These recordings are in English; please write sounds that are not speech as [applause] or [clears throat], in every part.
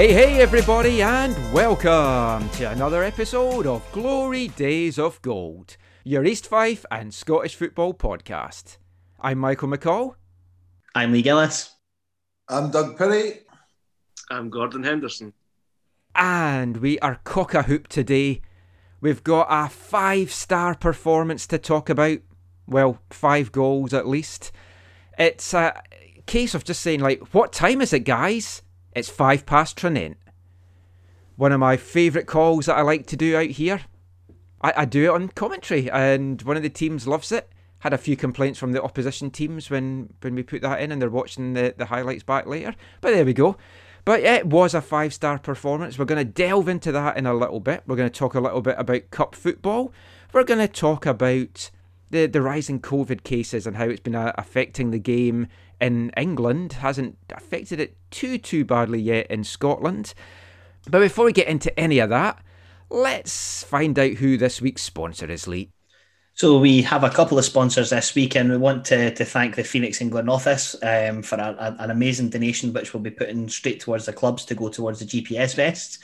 Hey, hey, hey, everybody, and welcome to another episode of Glory Days of Gold, your East Fife and Scottish football podcast. I'm Michael McCall. I'm Lee Gillis. I'm Doug Perry. I'm Gordon Henderson. And we are cock a hoop today. We've got a five star performance to talk about. Well, five goals at least. It's a case of just saying, like, what time is it, guys? It's five past Tranent. One of my favourite calls that I like to do out here. I, I do it on commentary, and one of the teams loves it. Had a few complaints from the opposition teams when, when we put that in, and they're watching the, the highlights back later. But there we go. But it was a five star performance. We're going to delve into that in a little bit. We're going to talk a little bit about cup football. We're going to talk about the, the rising COVID cases and how it's been uh, affecting the game in England. Hasn't affected it too, too badly yet in Scotland. But before we get into any of that, let's find out who this week's sponsor is, Lee. So we have a couple of sponsors this week, and we want to, to thank the Phoenix in Glenrothes um, for a, a, an amazing donation, which will be putting straight towards the clubs to go towards the GPS vests.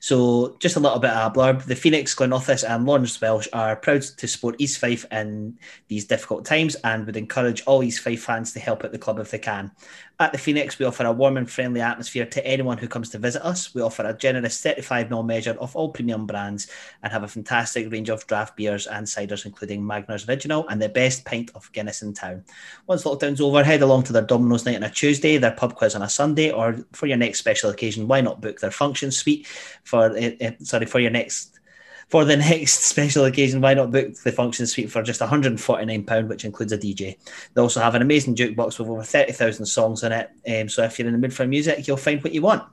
So just a little bit of a blurb. The Phoenix Glenrothes and Lawrence Welsh are proud to support East Fife in these difficult times and would encourage all East Fife fans to help at the club if they can. At the Phoenix, we offer a warm and friendly atmosphere to anyone who comes to visit us. We offer a generous 35ml measure of all premium brands and have a fantastic range of draft beers and ciders, including Magners Original and the best pint of Guinness in town. Once lockdown's over, head along to their Domino's night on a Tuesday, their pub quiz on a Sunday, or for your next special occasion, why not book their function suite for uh, sorry for your next for the [laughs] next special occasion, why not book the function suite for just £149, which includes a DJ? They also have an amazing jukebox with over 30,000 songs in it. Um, so if you're in the mood for music, you'll find what you want.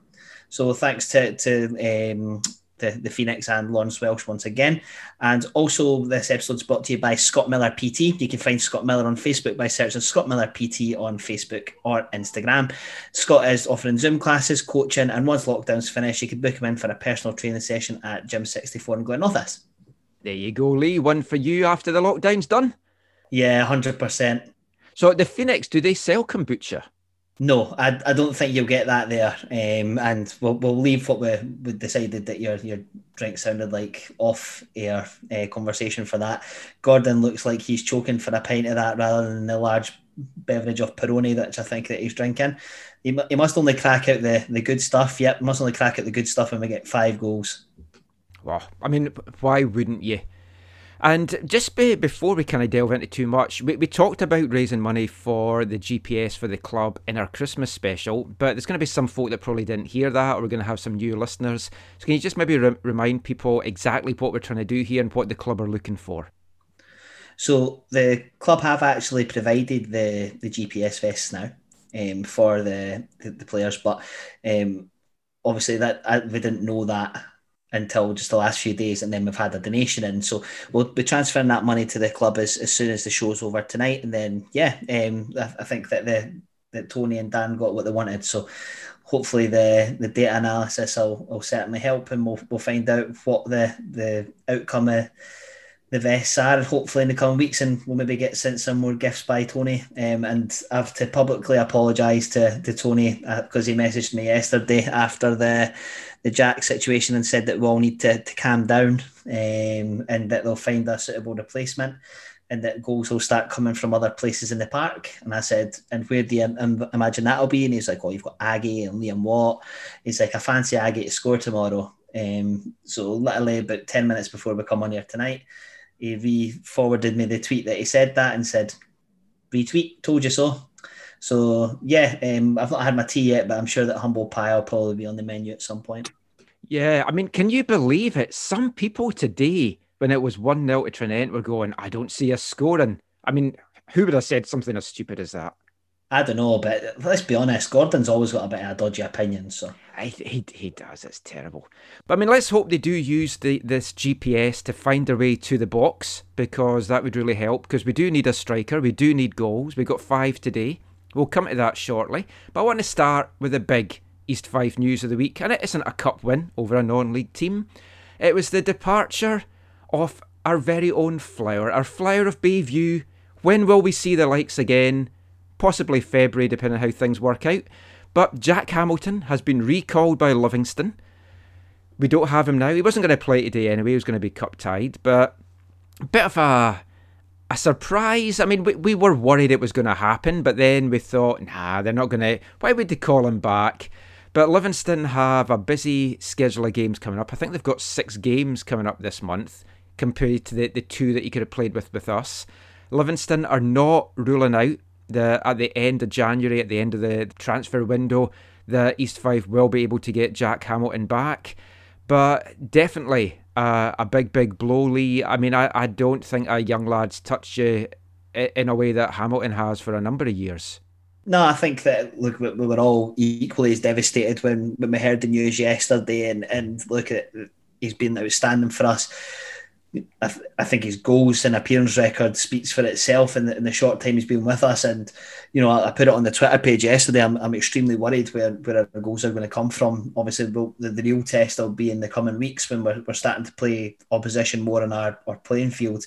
So thanks to, to um, the, the Phoenix and Lawrence Welsh once again. And also, this episode's brought to you by Scott Miller PT. You can find Scott Miller on Facebook by searching Scott Miller PT on Facebook or Instagram. Scott is offering Zoom classes, coaching, and once lockdown's finished, you can book him in for a personal training session at Gym 64 in Glenrothes. There you go, Lee. One for you after the lockdown's done. Yeah, 100%. So, at the Phoenix, do they sell kombucha? No, I, I don't think you'll get that there. Um, and we'll, we'll leave what we, we decided that your your drink sounded like off air uh, conversation for that. Gordon looks like he's choking for a pint of that rather than the large beverage of Peroni, that I think that he's drinking. He, he must only crack out the, the good stuff. Yep, must only crack out the good stuff when we get five goals. Well, I mean, why wouldn't you? And just be, before we kind of delve into too much, we, we talked about raising money for the GPS for the club in our Christmas special, but there's going to be some folk that probably didn't hear that, or we're going to have some new listeners. So can you just maybe re- remind people exactly what we're trying to do here and what the club are looking for? So the club have actually provided the, the GPS vests now um, for the, the, the players, but um, obviously that I, we didn't know that until just the last few days, and then we've had a donation in. So we'll be transferring that money to the club as, as soon as the show's over tonight. And then, yeah, um, I, I think that the that Tony and Dan got what they wanted. So hopefully the the data analysis will, will certainly help, and we'll we'll find out what the the outcome of the vests are hopefully in the coming weeks and we'll maybe get sent some more gifts by Tony um, and I have to publicly apologise to, to Tony because uh, he messaged me yesterday after the the Jack situation and said that we all need to, to calm down um, and that they'll find a suitable replacement and that goals will start coming from other places in the park. And I said, and where do you imagine that'll be? And he's like, oh, you've got Aggie and Liam Watt. He's like, I fancy Aggie to score tomorrow. Um, so literally about 10 minutes before we come on here tonight, he forwarded me the tweet that he said that and said, retweet, told you so. So yeah, um, I've not had my tea yet, but I'm sure that humble pie will probably be on the menu at some point. Yeah, I mean, can you believe it? Some people today, when it was 1 0 to Tranent, were going, I don't see us scoring. I mean, who would have said something as stupid as that? I don't know, but let's be honest, Gordon's always got a bit of a dodgy opinion. So I, he, he does. It's terrible. But I mean, let's hope they do use the this GPS to find their way to the box because that would really help. Because we do need a striker, we do need goals. We got five today. We'll come to that shortly. But I want to start with the big East Fife news of the week, and it isn't a cup win over a non-league team. It was the departure of our very own flower, our flower of Bayview. When will we see the likes again? Possibly February, depending on how things work out. But Jack Hamilton has been recalled by Livingston. We don't have him now. He wasn't going to play today anyway. He was going to be cup tied, but a bit of a a surprise. I mean, we, we were worried it was going to happen, but then we thought, nah, they're not going to. Why would they call him back? But Livingston have a busy schedule of games coming up. I think they've got six games coming up this month compared to the, the two that he could have played with with us. Livingston are not ruling out the at the end of January, at the end of the transfer window, the East Fife will be able to get Jack Hamilton back. But definitely uh, a big, big blow, Lee. I mean, I, I don't think a young lad's touched you in a way that Hamilton has for a number of years. No, I think that look, we were all equally as devastated when, when we heard the news yesterday, and and look at he's been outstanding for us. I, th- I, think his goals and appearance record speaks for itself in the, in the short time he's been with us. And, you know, I, I put it on the Twitter page yesterday. I'm, I'm extremely worried where, where our goals are going to come from. Obviously, the, the real test will be in the coming weeks when we're, we're starting to play opposition more on our, our playing field.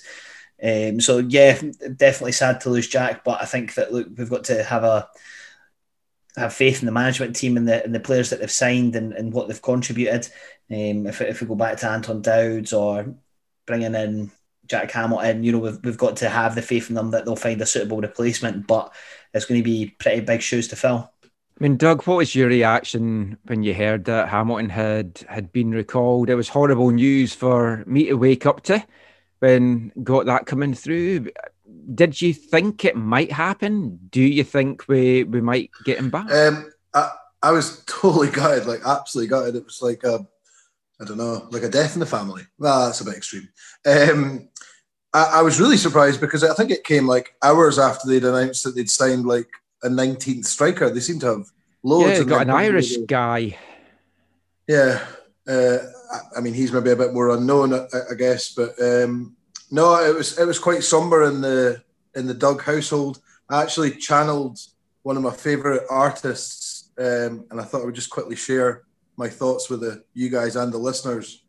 Um, so, yeah, definitely sad to lose Jack. But I think that, look, we've got to have a have faith in the management team and the and the players that they've signed and, and what they've contributed. Um, if, if we go back to Anton Dowds or bringing in Jack Hamilton, you know, we've, we've got to have the faith in them that they'll find a suitable replacement, but it's going to be pretty big shoes to fill. I mean, Doug, what was your reaction when you heard that Hamilton had had been recalled? It was horrible news for me to wake up to when got that coming through. Did you think it might happen? Do you think we we might get him back? Um, I, I was [laughs] totally gutted, like absolutely gutted. It was like a I don't know, like a death in the family. Well, that's a bit extreme. Um, I, I, was really surprised because I think it came like hours after they'd announced that they'd signed like a 19th striker. They seem to have loads. Yeah, got an Irish guy. Yeah, uh, I mean he's maybe a bit more unknown, I, I guess, but um, no, it was it was quite somber in the in the Doug household. I actually channeled one of my favourite artists, um, and I thought I would just quickly share my thoughts with the you guys and the listeners.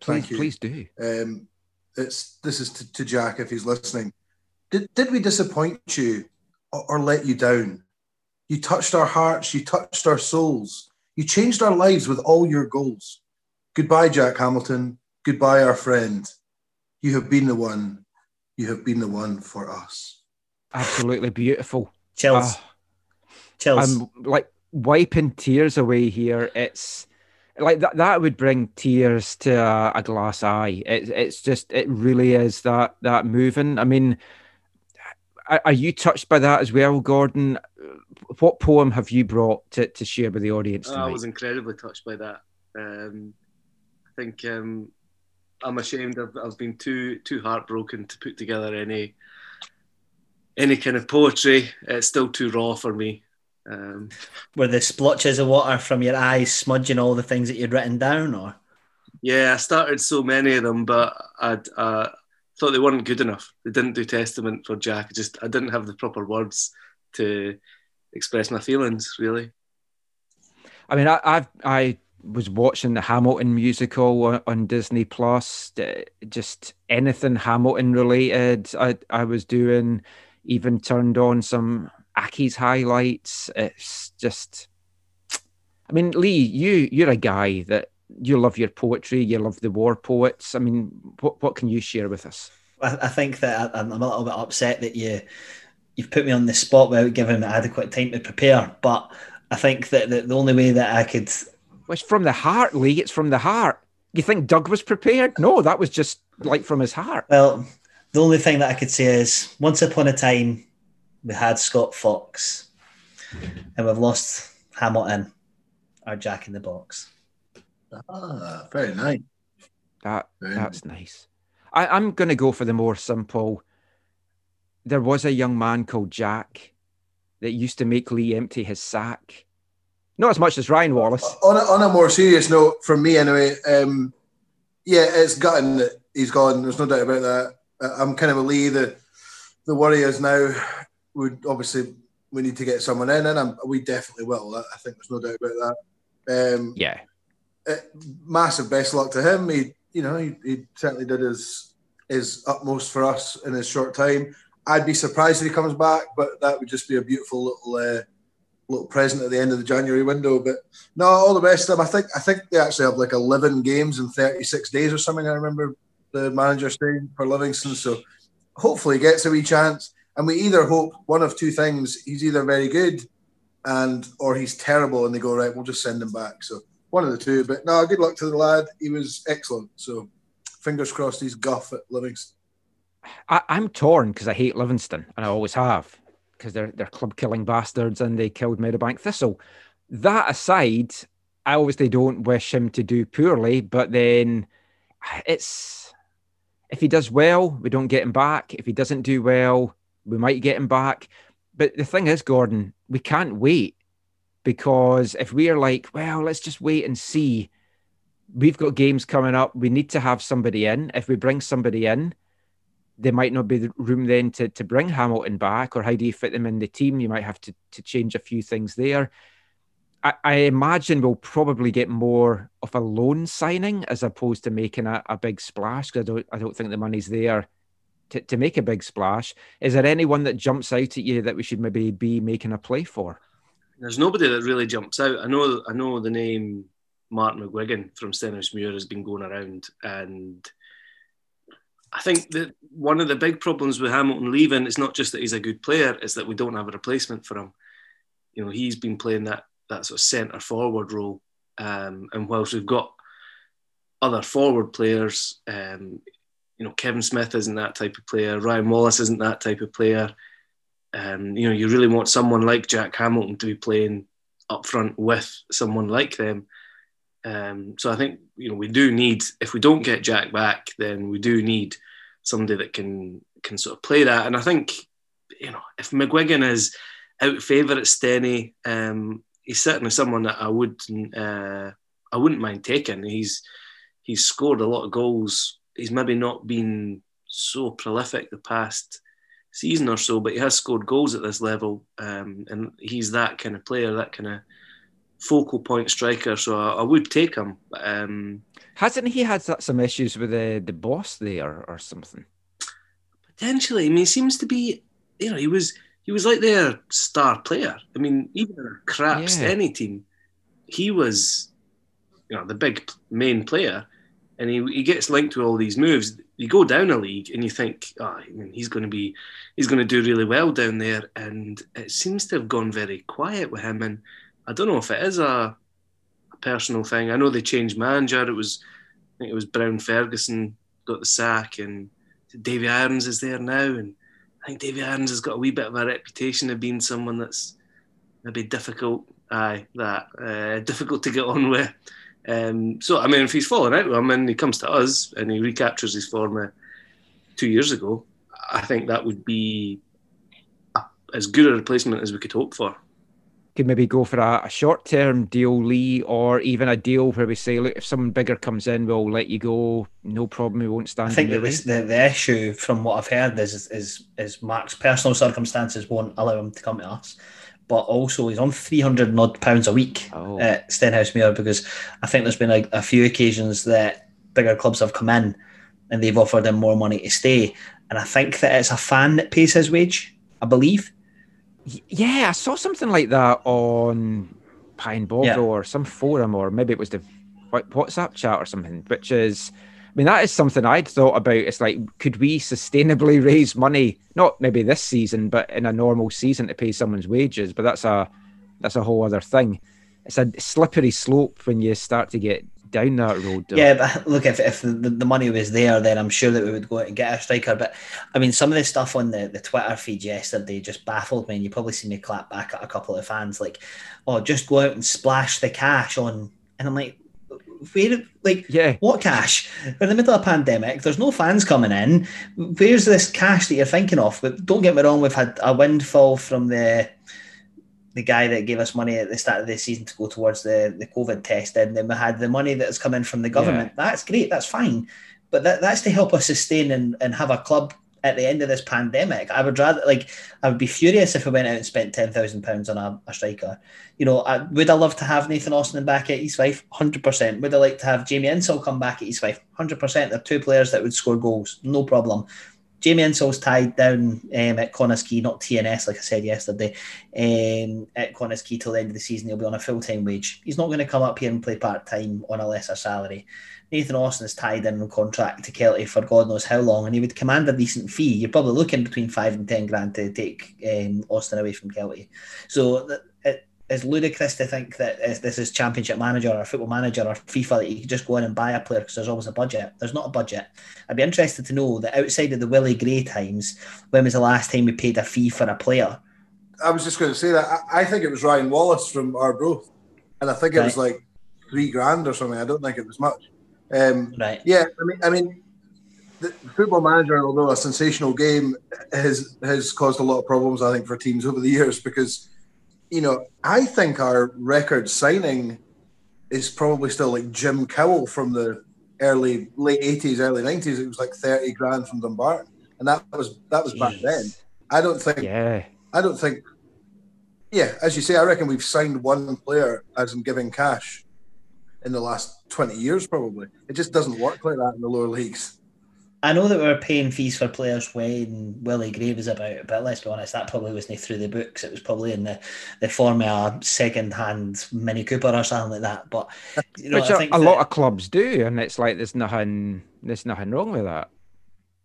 Please, please do. Um, it's this is to, to, Jack if he's listening. Did did we disappoint you or, or let you down? You touched our hearts. You touched our souls. You changed our lives with all your goals. Goodbye, Jack Hamilton. Goodbye, our friend. You have been the one. You have been the one for us. Absolutely beautiful. Chills. Uh, Chills. I'm like wiping tears away here. It's like that. That would bring tears to a, a glass eye. It, it's just. It really is that that moving. I mean, are, are you touched by that as well, Gordon? What poem have you brought to, to share with the audience? Tonight? I was incredibly touched by that. Um, I think um, I'm ashamed. I've, I've been too too heartbroken to put together any any kind of poetry. It's still too raw for me. Um, Were the splotches of water from your eyes smudging all the things that you'd written down, or? Yeah, I started so many of them, but I uh, thought they weren't good enough. They didn't do testament for Jack. Just I didn't have the proper words to express my feelings. Really. I mean, I I've, I was watching the Hamilton musical on, Disney Plus. Just anything Hamilton related, I I was doing. Even turned on some Accies highlights. It's just, I mean, Lee, you you're a guy that you love your poetry, you love the war poets. I mean, what what can you share with us? I, I think that I'm a little bit upset that you you've put me on the spot without giving me adequate time to prepare. But I think that the, the only way that I could well, it's from the heart, Lee. It's from the heart. You think Doug was prepared? No, that was just like from his heart. Well, the only thing that I could say is once upon a time we had Scott Fox and we've lost Hamilton, our Jack in the Box. Ah, very nice. That Very that's nice. I, I'm gonna go for the more simple. There was a young man called Jack that used to make Lee empty his sack. Not as much as Ryan Wallace. On a, on a more serious note, from me anyway, um, yeah, it's gutting that he's gone. There's no doubt about that. I'm kind of a Lee. The the worry is now, would obviously we need to get someone in, and I'm, we definitely will. I think there's no doubt about that. Um, Yeah. uh, massive best luck to him. He, you know, he, he certainly did his his utmost for us in his short time. I'd be surprised if he comes back, but that would just be a beautiful little uh, little present at the end of the January window. But no, all the rest of them. I think I think they actually have like eleven games in thirty six days or something. I remember the manager saying for Livingston. So hopefully he gets a wee chance. And we either hope one of two things: he's either very good, and or he's terrible, and they go right. We'll just send him back. So one of the two. But no, good luck to the lad. He was excellent. So fingers crossed he's guff at Livingston. I, I'm torn because I hate Livingston, and I always have, because they're they're club killing bastards, and they killed Meadowbank Thistle. That aside, I obviously don't wish him to do poorly, but then ah, it's if he does well, we don't get him back. If he doesn't do well, we might get him back. But the thing is, Gordon, we can't wait because if we are like, well, let's just wait and see. We've got games coming up. We need to have somebody in. If we bring somebody in, there might not be the room then to, to bring Hamilton back, or how do you fit them in the team? You might have to, to change a few things there. I, I imagine we'll probably get more of a loan signing as opposed to making a, a big splash because I don't I don't think the money's there to, to make a big splash. Is there anyone that jumps out at you that we should maybe be making a play for? There's nobody that really jumps out. I know I know the name Mark McGuigan from Stenhousemuir has been going around, and I think that one of the big problems with Hamilton leaving is not just that he's a good player, it's that we don't have a replacement for him. You know, he's been playing that that sort of centre forward role, um, and whilst we've got other forward players, um, you know, Kevin Smith isn't that type of player, Ryan Wallace isn't that type of player. Um, you know, you really want someone like Jack Hamilton to be playing up front with someone like them. Um, so I think you know we do need if we don't get Jack back, then we do need somebody that can can sort of play that. And I think you know if McGuigan is out favour at Steny, um, he's certainly someone that I would uh, I wouldn't mind taking. He's he's scored a lot of goals. He's maybe not been so prolific the past season or so, but he has scored goals at this level, um, and he's that kind of player, that kind of focal point striker. So I, I would take him. Um, Hasn't he had some issues with the, the boss there or something? potentially, I mean, he seems to be, you know, he was he was like their star player. I mean, even craps Yeah. Steny team, he was, you know, the big main player, and he, he gets linked to all these moves. You go down a league and you think, oh, I mean, he's going to be, he's going to do really well down there, and it seems to have gone very quiet with him. And I don't know if it is a, a personal thing. I know they changed manager. It was, I think it was Brown Ferguson got the sack, and Davy Irons is there now, and I think Davy Irons has got a wee bit of a reputation of being someone that's maybe difficult. Aye, that uh, difficult to get on with. Um, so I mean, if he's fallen out with him and he comes to us and he recaptures his form uh, two years ago, I think that would be as good a replacement as we could hope for. Could maybe go for a, a short term deal, Lee, or even a deal where we say, look, if someone bigger comes in, we'll let you go. No problem. We won't stand I think in your that way. this, the, the issue, from what I've heard, is, is is Mark's personal circumstances won't allow him to come to us, but also he's on three hundred odd pounds a week Oh. at Stenhousemuir because I think there's been a, a few occasions that bigger clubs have come in and they've offered him more money to stay, and I think that it's a fan that pays his wage. I believe. Yeah, I saw something like that on Pie and Bovril Yeah. or some forum, or maybe it was the WhatsApp chat or something, which is, I mean, that is something I'd thought about. It's like, could we sustainably [laughs] raise money, not maybe this season, but in a normal season to pay someone's wages? But that's a that's a whole other thing. It's a slippery slope when you start to get down that road. Yeah, but look, if, if the, the money was there, then I'm sure that we would go out and get a striker. But I mean, some of the stuff on the, the Twitter feed yesterday just baffled me. And you probably see me clap back at a couple of fans like, oh, just go out and splash the cash on. And I'm like, where, like, yeah, what cash? We're in the middle of a pandemic. There's no fans coming in. Where's this cash that you're thinking of? But don't get me wrong, we've had a windfall from the the guy that gave us money at the start of the season to go towards the, the COVID test, and then we had the money that's come in from the government. Yeah. That's great, that's fine. But that, that's to help us sustain and, and have a club at the end of this pandemic. I would rather like I would be furious if we went out and spent ten thousand pounds on a, a, striker. You know, I, would I love to have Nathan Austin back at East Fife? Hundred percent. Would I like to have Jamie Insall come back at East Fife? Hundred percent. They're two players that would score goals, no problem. Jamie Insall's tied down um, at Connah's Quay, not TNS, like I said yesterday, um, at Connah's Quay till the end of the season. He'll be on a full time wage. He's not going to come up here and play part time on a lesser salary. Nathan Austin is tied in a contract to Kelty for God knows how long, and he would command a decent fee. You're probably looking between five and ten grand to take um, Austin away from Kelty. So it is ludicrous to think that this is Championship Manager or Football Manager or FIFA that you can just go in and buy a player because there's always a budget. There's not a budget. I'd be interested to know that outside of the Willie Gray times, when was the last time we paid a fee for a player? I was just going to say that. I think it was Ryan Wallace from Arbroath, and I think it right. was like three grand or something. I don't think it was much. Um, right. Yeah, I mean, I mean, the football manager, although a sensational game, has has caused a lot of problems. I think for teams over the years because, you know, I think our record signing is probably still like Jim Cowell from the early late eighties, early nineties. It was like thirty grand from Dumbarton, and that was that was Jeez. back then. I don't think. Yeah. I don't think. Yeah, as you say, I reckon we've signed one player as in giving cash in the last 20 years, probably. It just doesn't work like that in the lower leagues. I know that we were paying fees for players when Willie Gray was about, but let's be honest, that probably wasn't through the books. It was probably in the, the form of a second hand Mini Cooper or something like that. But you know, Which a, a lot of clubs do, and it's like there's nothing there's nothing wrong with that.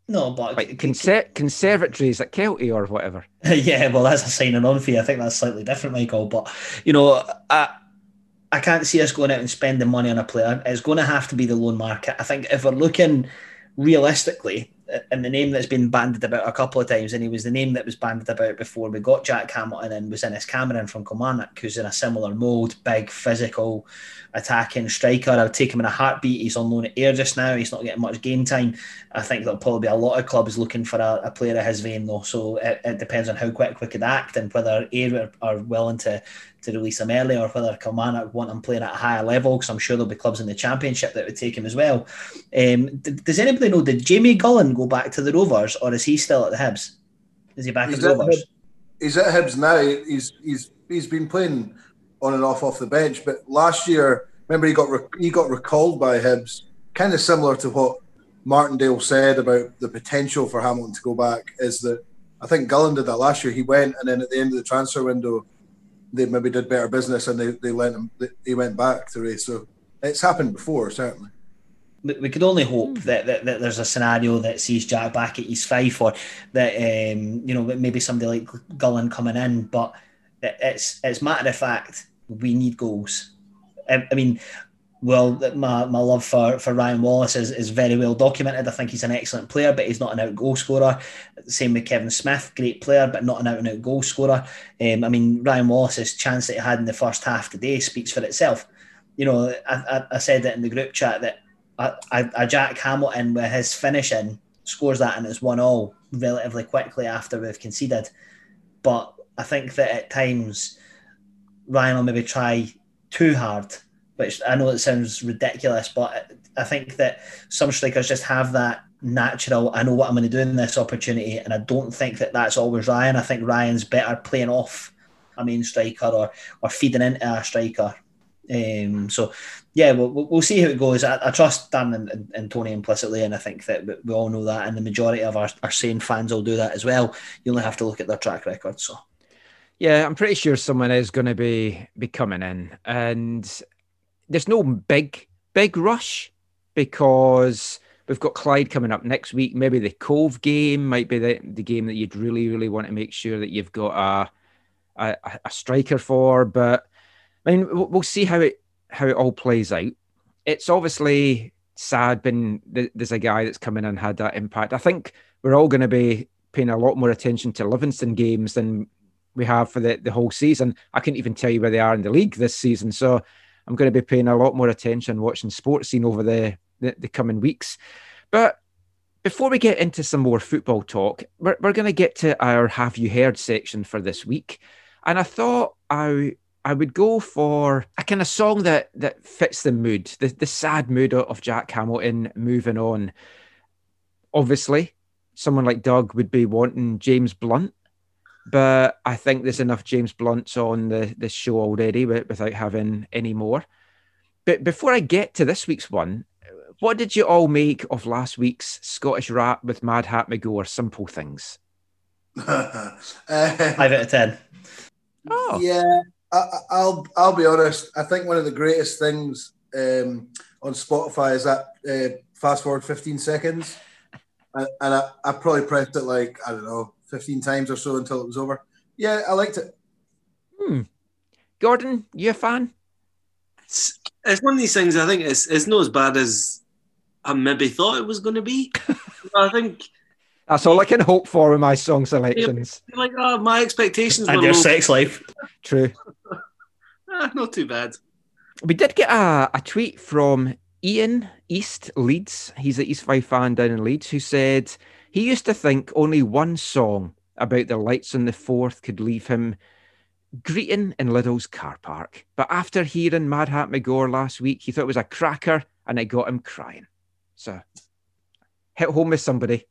No, but like conser- conservatories at Kelty or whatever. [laughs] yeah, well, that's a signing on fee. I think that's slightly different, Michael. But you know, I, I can't see us going out and spending money on a player. It's going to have to be the loan market. I think if we're looking realistically, and the name that's been banded about a couple of times, and he was the name that was banded about before we got Jack Hamilton and was Innes Cameron from Kilmarnock, who's in a similar mould, big, physical, attacking striker. I would take him in a heartbeat. He's on loan at Ayr just now. He's not getting much game time. I think there'll probably be a lot of clubs looking for a, a player of his vein, though. So it, it, depends on how quick we could act and whether Ayr are willing to to release him early or whether Kilmarnock want him playing at a higher level because I'm sure there'll be clubs in the championship that would take him as well. Um, does anybody know, did Jamie Gullan go back to the Rovers or is he still at the Hibs? Is he back he's at the Rovers? he's at Hibs now. He's he's he's been playing on and off off the bench, but last year, remember he got he got recalled by Hibs, kind of similar to what Martindale said about the potential for Hamilton to go back. Is that I think Gullan did that last year. He went and then at the end of the transfer window, they maybe did better business and they, they let him he went back to Raith. So it's happened before, certainly. We could only hope hmm. that, that, that, there's a scenario that sees Jack back at East Fife or that um, you know maybe somebody like Gullan coming in, but it's it's matter of fact we need goals. I, I mean, well, my, my love for, for Ryan Wallace is, is very well documented. I think he's an excellent player, but he's not an out goal scorer. Same with Kevin Smith, great player, but not an out and out goal scorer. Um, I mean, Ryan Wallace's chance that he had in the first half today speaks for itself. You know, I, I, I said it in the group chat that a, Jack Hamilton with his finishing scores that and it's one all relatively quickly after we've conceded. But I think that at times Ryan will maybe try too hard which I know it sounds ridiculous, but I think that some strikers just have that natural. I know what I'm going to do in this opportunity, and I don't think that that's always Ryan. I think Ryan's better playing off a main striker or or feeding into a striker. Um, so yeah, we'll, we'll see how it goes. I, I trust Dan and, and, and, Tony implicitly, and I think that we all know that, and the majority of our, our sane fans will do that as well. You only have to look at their track record. So yeah, I'm pretty sure someone is going to be be coming in, and there's no big big rush because we've got Clyde coming up next week. Maybe the Cove game might be the, the game that you'd really really want to make sure that you've got a a, a striker for. But I mean, we'll see how it how it all plays out. it's obviously sad when there's a guy that's come in and had that impact. I think we're all going to be paying a lot more attention to Livingston games than we have for the, the whole season. I couldn't even tell you where they are in the league this season. So I'm going to be paying a lot more attention watching Sportscene over the, the, the coming weeks. But before we get into some more football talk, we're, we're going to get to our Have You Heard section for this week. And I thought I I would go for a kind of song that that fits the mood, the, the sad mood of Jack Hamilton moving on. Obviously, someone like Doug would be wanting James Blunt, but I think there's enough James Blunts on the this show already without having any more. But before I get to this week's one, what did you all make of last week's Scottish rap with Madhat McGore? Simple things. uh, [laughs] Five out of ten. Oh, yeah. I, will I'll be honest. I think one of the greatest things um, on Spotify is that uh, fast forward 15 seconds, and, and I, I probably pressed it like I don't know 15 times or so until it was over. Yeah, I liked it. Hmm. Gordon, you a fan? It's, it's one of these things. I think it's it's not as bad as I maybe thought it was going to be. [laughs] I think that's all I can hope for in my song selections. Like, oh, my expectations and your low. sex life. [laughs] True. [laughs] ah, not too bad. We did get a, a tweet from Ian East Leeds. He's an East Fife fan down in Leeds who said he used to think only one song about the lights on the fourth could leave him greeting in Lidl's car park. But after hearing Madhat McGore last week, he thought it was a cracker and it got him crying. So hit home with somebody.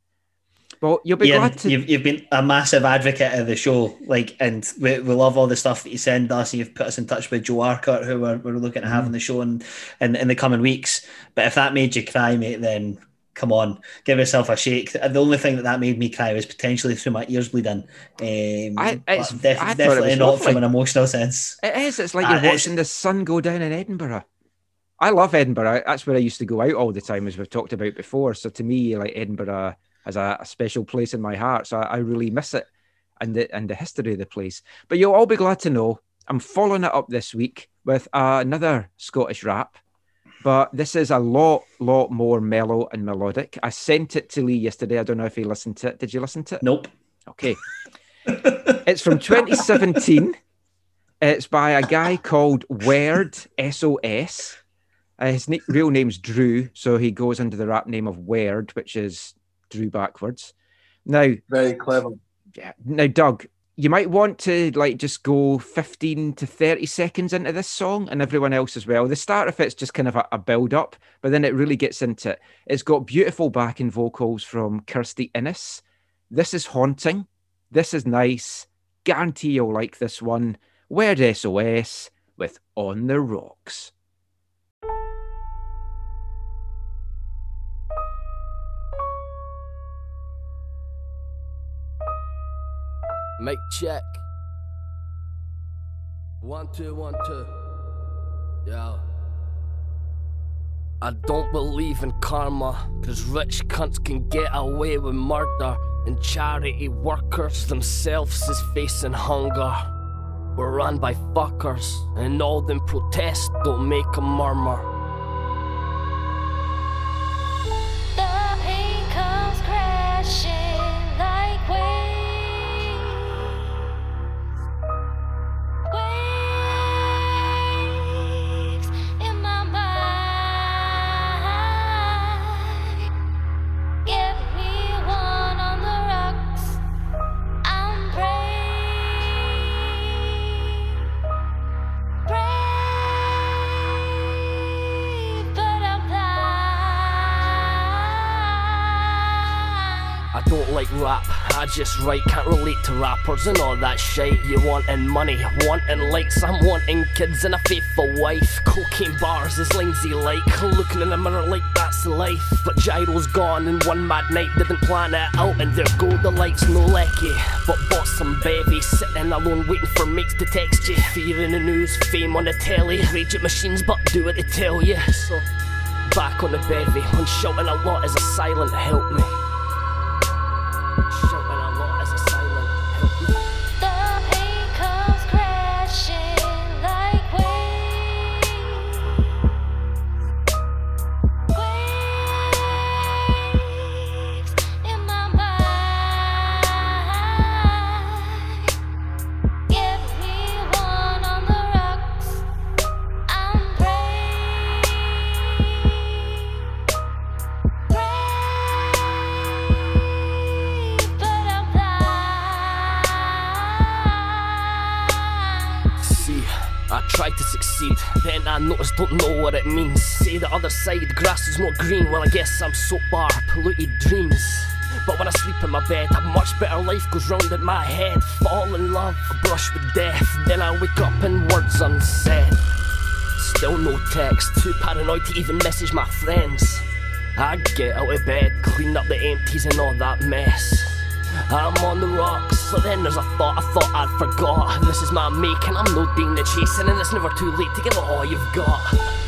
Well, you'll be Ian, glad to. You've, you've been a massive advocate of the show, like, and we, we love all the stuff that you send us. And you've put us in touch with Joe Arcott, who we're, we're looking at mm. having the show in, in, in the coming weeks. But if that made you cry, mate, then come on, give yourself a shake. The only thing that that made me cry was potentially through my ears bleeding. Um, I, def- I definitely not lovely. from an emotional sense. It is. It's like you're uh, watching the sun go down in Edinburgh. I love Edinburgh. That's where I used to go out all the time, as we've talked about before. So to me, like Edinburgh has a, a special place in my heart. So I, I, really miss it and the and the history of the place. But you'll all be glad to know I'm following it up this week with uh, another Scottish rap. But this is a lot, lot more mellow and melodic. I sent it to Lee yesterday. I don't know if he listened to it. Did you listen to it? Nope. Okay. [laughs] it's from 2017. It's by a guy called Word SOS. Uh, his na- real name's Drew, so he goes under the rap name of Word, which is Drew backwards. Now, very clever. Yeah. Now, Doug, you might want to like just go 15 to 30 seconds into this song and everyone else as well. The start of it's just kind of a, a build up, but then it really gets into it. It's got beautiful backing vocals from Kirsty Innes. This is haunting. This is nice. Guarantee you'll like this one. Word SOS with On the Rocks. Make check. One, two, one, two. Yeah. I don't believe in karma, cause rich cunts can get away with murder, and charity workers themselves is facing hunger. We're run by fuckers, and all them protests don't make a murmur. Just right, can't relate to rappers and all that shit. You wanting money, wanting likes, I'm wanting kids and a faithful wife. Cocaine bars is Lindsay like, looking in the mirror like that's life. But Gyro's gone and one mad night didn't plan it out, and there go the lights, no lecky. But bought some bevy, sitting alone waiting for mates to text you. Fear in the news, fame on the telly, rage at machines, but do what they tell you. So back on the bevy, and shouting a lot as a silent help me. The grass is more green. Well, I guess I'm so bar, polluted dreams. But when I sleep in my bed, a much better life goes round in my head. Fall in love, brush with death. Then I wake up in words unsaid. Still no text, too paranoid to even message my friends. I get out of bed, clean up the empties and all that mess. I'm on the rocks, but then there's a thought I thought I'd forgot. This is my make, and I'm no Dana chasing, and it's never too late to give it all you've got.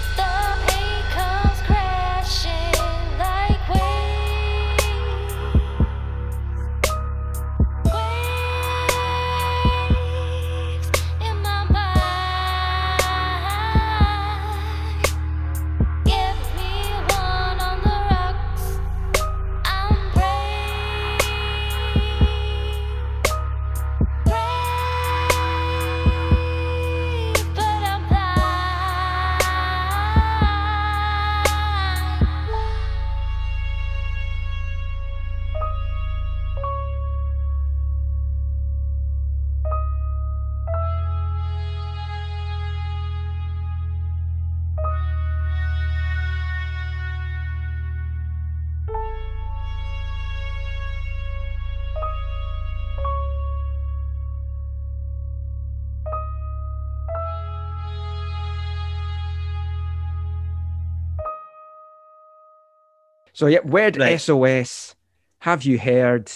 So yeah, word Right. SOS. Have you heard?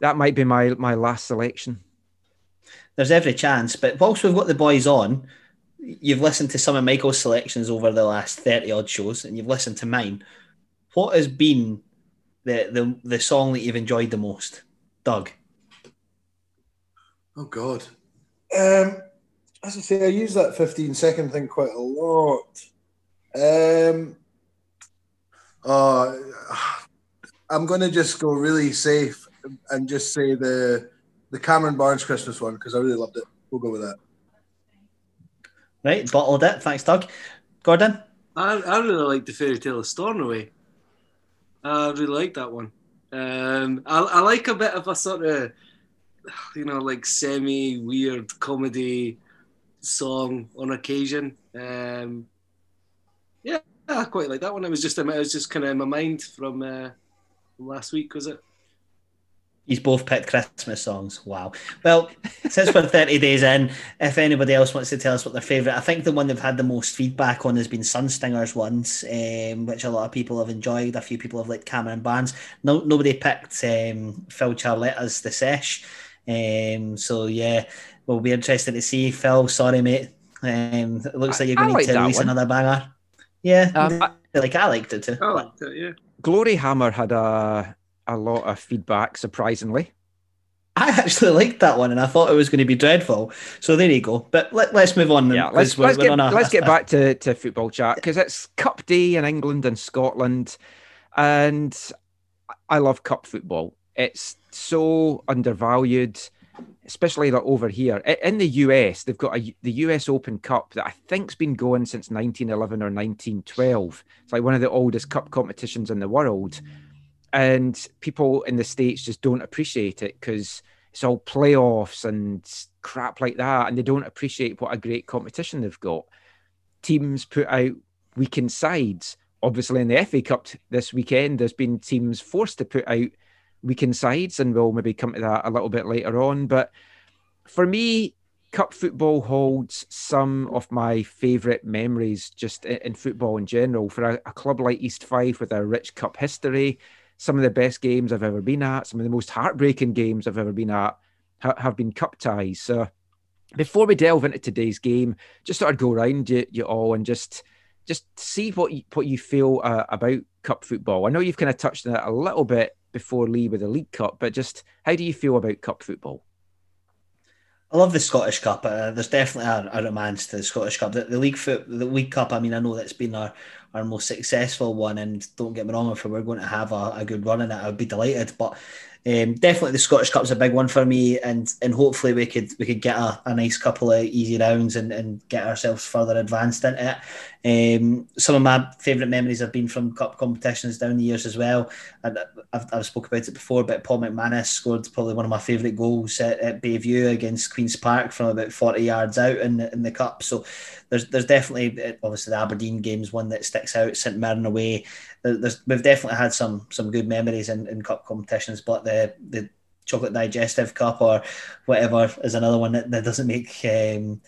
That might be my my last selection. There's every chance, but whilst we've got the boys on, you've listened to some of Michael's selections over the last 30 odd shows, and you've listened to mine. What has been the, the, the song that you've enjoyed the most? Doug. Oh God. Um, as I say, I use that 15 second thing quite a lot. Um, uh, I'm going to just go really safe and just say the the Cameron Barnes Christmas one because I really loved it. We'll go with that. Right, bottled it. Thanks, Doug. Gordon? I, I really like the fairy tale of Stornoway. I really like that one. Um, I, I like a bit of a sort of, you know, like semi weird comedy song on occasion. Um, yeah, I quite like that one. It was just it was just kind of in my mind from, uh, last week, was it? He's both picked Christmas songs. Wow. Well, since we're 30 days in, if anybody else wants to tell us what their favourite, I think the one they've had the most feedback on has been Sunstingers ones, um, which a lot of people have enjoyed. A few people have liked Cameron Barnes. No, nobody picked um, Phil Charletta's The Sesh. Um, so, yeah, we'll be interested to see. Phil, sorry, mate. Um, it looks like you're going to like need to release one. another banger. Yeah, Um, I- like I liked it too. I liked it, yeah. Gloryhammer had a a lot of feedback, surprisingly. I actually liked that one, and I thought it was going to be dreadful. So there you go. But let, let's move on. Yeah, 'cause let's we're- let's we're get on a- let's get back to, to football chat because it's Cup Day in England and Scotland, and I love Cup football. It's so undervalued, especially over here in the US. They've got a, the US Open Cup that I think's been going since 1911 or 1912. It's like one of the oldest cup competitions in the world, and people in the states just don't appreciate it because it's all playoffs and crap like that, and they don't appreciate what a great competition they've got. Teams put out weekend sides. Obviously, in the FA Cup this weekend, there's been teams forced to put out weekend sides, and we'll maybe come to that a little bit later on. But for me, cup football holds some of my favourite memories just in football in general. For a, a club like East Fife with a rich cup history, some of the best games I've ever been at, some of the most heartbreaking games I've ever been at ha- have been cup ties. So before we delve into today's game, just sort of go around you, you all and just just see what you, what you feel uh, about cup football. I know you've kind of touched on it a little bit before Lee with the League Cup, but just how do you feel about cup football? I love the Scottish Cup. Uh, there's definitely a, a romance to the Scottish Cup. The, the league foot, the League Cup. I mean, I know that's been our, our most successful one. And don't get me wrong, if we were going to have a, a good run in it, I would be delighted. But um, definitely the Scottish Cup's a big one for me, and and hopefully we could we could get a, a nice couple of easy rounds and, and get ourselves further advanced into it. Um, some of my favourite memories have been from cup competitions down the years as well. And I've, I've spoke about it before, but Paul McManus scored probably one of my favourite goals at, at Bayview against Queens Park from about forty yards out in the, in the cup. So there's there's definitely obviously the Aberdeen game's one that sticks out. St Mirren away. There's, we've definitely had some some good memories in, in cup competitions, but the the chocolate digestive cup or whatever is another one that, that doesn't make um,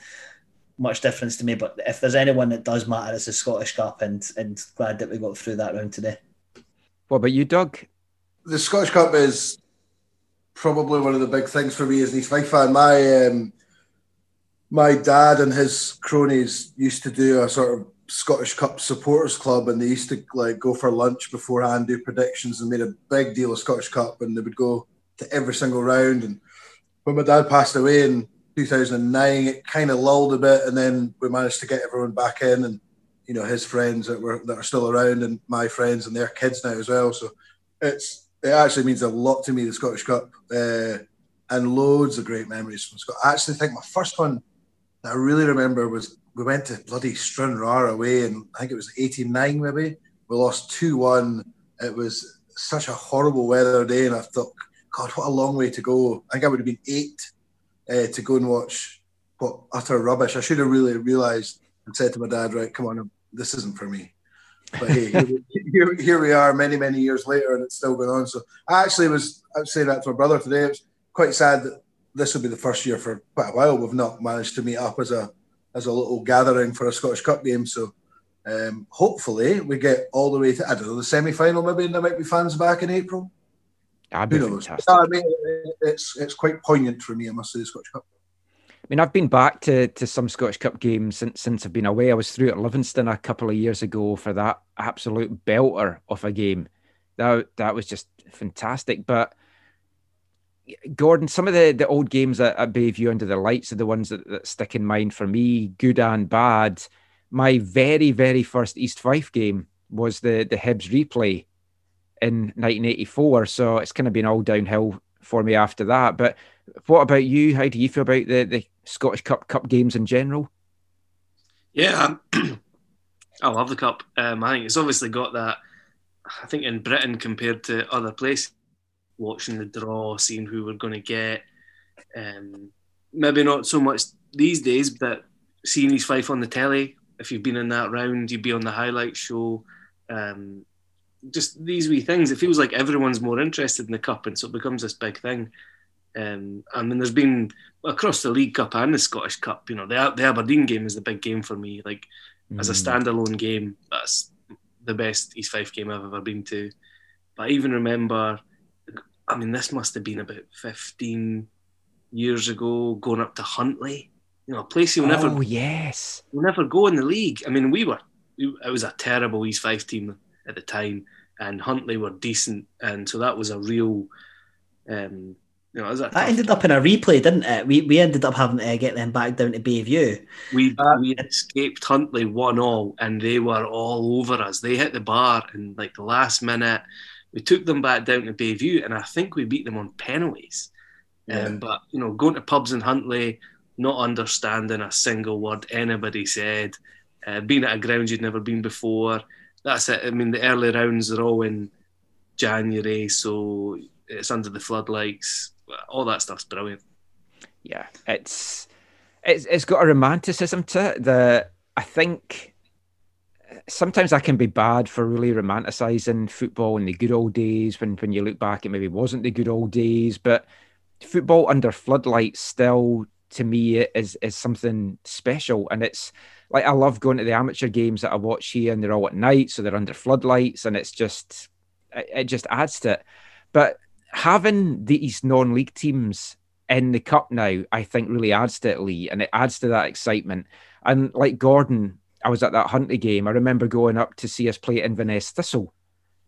much difference to me. But if there's anyone that does matter, it's the Scottish Cup, and and glad that we got through that round today. What about you, Doug? the Scottish Cup is probably one of the big things for me as an East Fife fan. My um, my dad and his cronies used to do a sort of Scottish Cup supporters club, and they used to like go for lunch beforehand, do predictions, and made a big deal of Scottish Cup, and they would go to every single round. And when my dad passed away in 2009, it kind of lulled a bit, and then we managed to get everyone back in, and you know his friends that were that are still around, and my friends and their kids now as well. So it's it actually means a lot to me the Scottish Cup, uh, and loads of great memories from Scotland. I actually think my first one that I really remember was we went to bloody Stranraer away, and I think it was '89 maybe. We lost two one. It was such a horrible weather day, and I thought, God, what a long way to go. I think I would have been eight uh, to go and watch what utter rubbish. I should have really realised and said to my dad, right, come on, this isn't for me. But hey, here, we- [laughs] here, here we are many, many years later and it's still going on. So I actually was, I was saying that to my brother today. It was quite sad that this will be the first year for quite a while we've not managed to meet up as a as a little gathering for a Scottish Cup game. So um, hopefully we get all the way to, I don't know, the semi final maybe, and there might be fans back in April. That'd be Who knows? fantastic. No, I mean, it's it's quite poignant for me. I must say, the Scottish Cup. I mean, I've been back to, to some Scottish Cup games since since I've been away. I was through at Livingston a couple of years ago for that absolute belter of a game. That that was just fantastic. But Gordon, some of the, the old games at, at Bayview under the lights are the ones that, that stick in mind for me, good and bad. My very, very first East Fife game was the the Hibs replay in 1984. So it's kind of been all downhill for me after that. But what about you? How do you feel about the, the Scottish Cup Cup games in general? Yeah, [clears throat] I love the cup. Um, I think it's obviously got that. I think in Britain compared to other places, watching the draw, seeing who we're going to get, um, maybe not so much these days, but seeing East Fife on the telly. If you've been in that round, you'd be on the highlight show. Um, just these wee things. It feels like everyone's more interested in the cup, and so it becomes this big thing. Um, I mean, there's been across the League Cup and the Scottish Cup. You know, the the Aberdeen game is the big game for me. Like as a Mm. standalone game, that's the best East Fife game I've ever been to. But I even remember, I mean, this must have been about 15 years ago, going up to Huntly. You know, a place you'll never Oh yes, we'll never go in the league. I mean, we were, it was a terrible East Fife team at the time, and Huntly were decent. And so that was a real, um, you know, it That tough- ended up in a replay, didn't it? We we ended up having to get them back down to Bayview. we, Uh, we escaped Huntly one all, and they were all over us. They hit the bar in like the last minute. We took them back down to Bayview, and I think we beat them on penalties. Yeah. Um, but you know, going to pubs in Huntly, not understanding a single word anybody said, uh, being at a ground you'd never been before. That's it. I mean, the early rounds are all in January, so it's under the floodlights. All that stuff's brilliant. yeah. It's it's it's got a romanticism to it that I think sometimes I can be bad for really romanticizing football in the good old days when when you look back it maybe wasn't the good old days but football under floodlights still to me is is something special. And it's like I love going to the amateur games that I watch here and they're all at night so they're under floodlights and it's just it, it just adds to it. But having these non-league teams in the cup now I think really adds to it Lee and it adds to that excitement. And like Gordon I was at that Huntly game I remember going up to see us play Inverness Thistle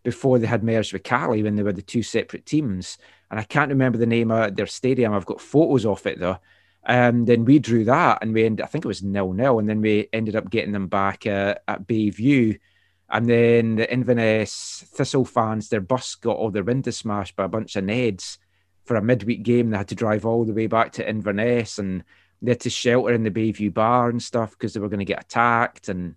before they had merged with Caley when they were the two separate teams and I can't remember the name of their stadium. I've got photos of it though. And then we drew that, and we ended. I think it was nil nil, and then we ended up getting them back uh, at Bayview. And then the Inverness Thistle fans, their bus got all their windows smashed by a bunch of Neds for a midweek game. They had to drive all the way back to Inverness and they had to shelter in the Bayview bar and stuff because they were going to get attacked. And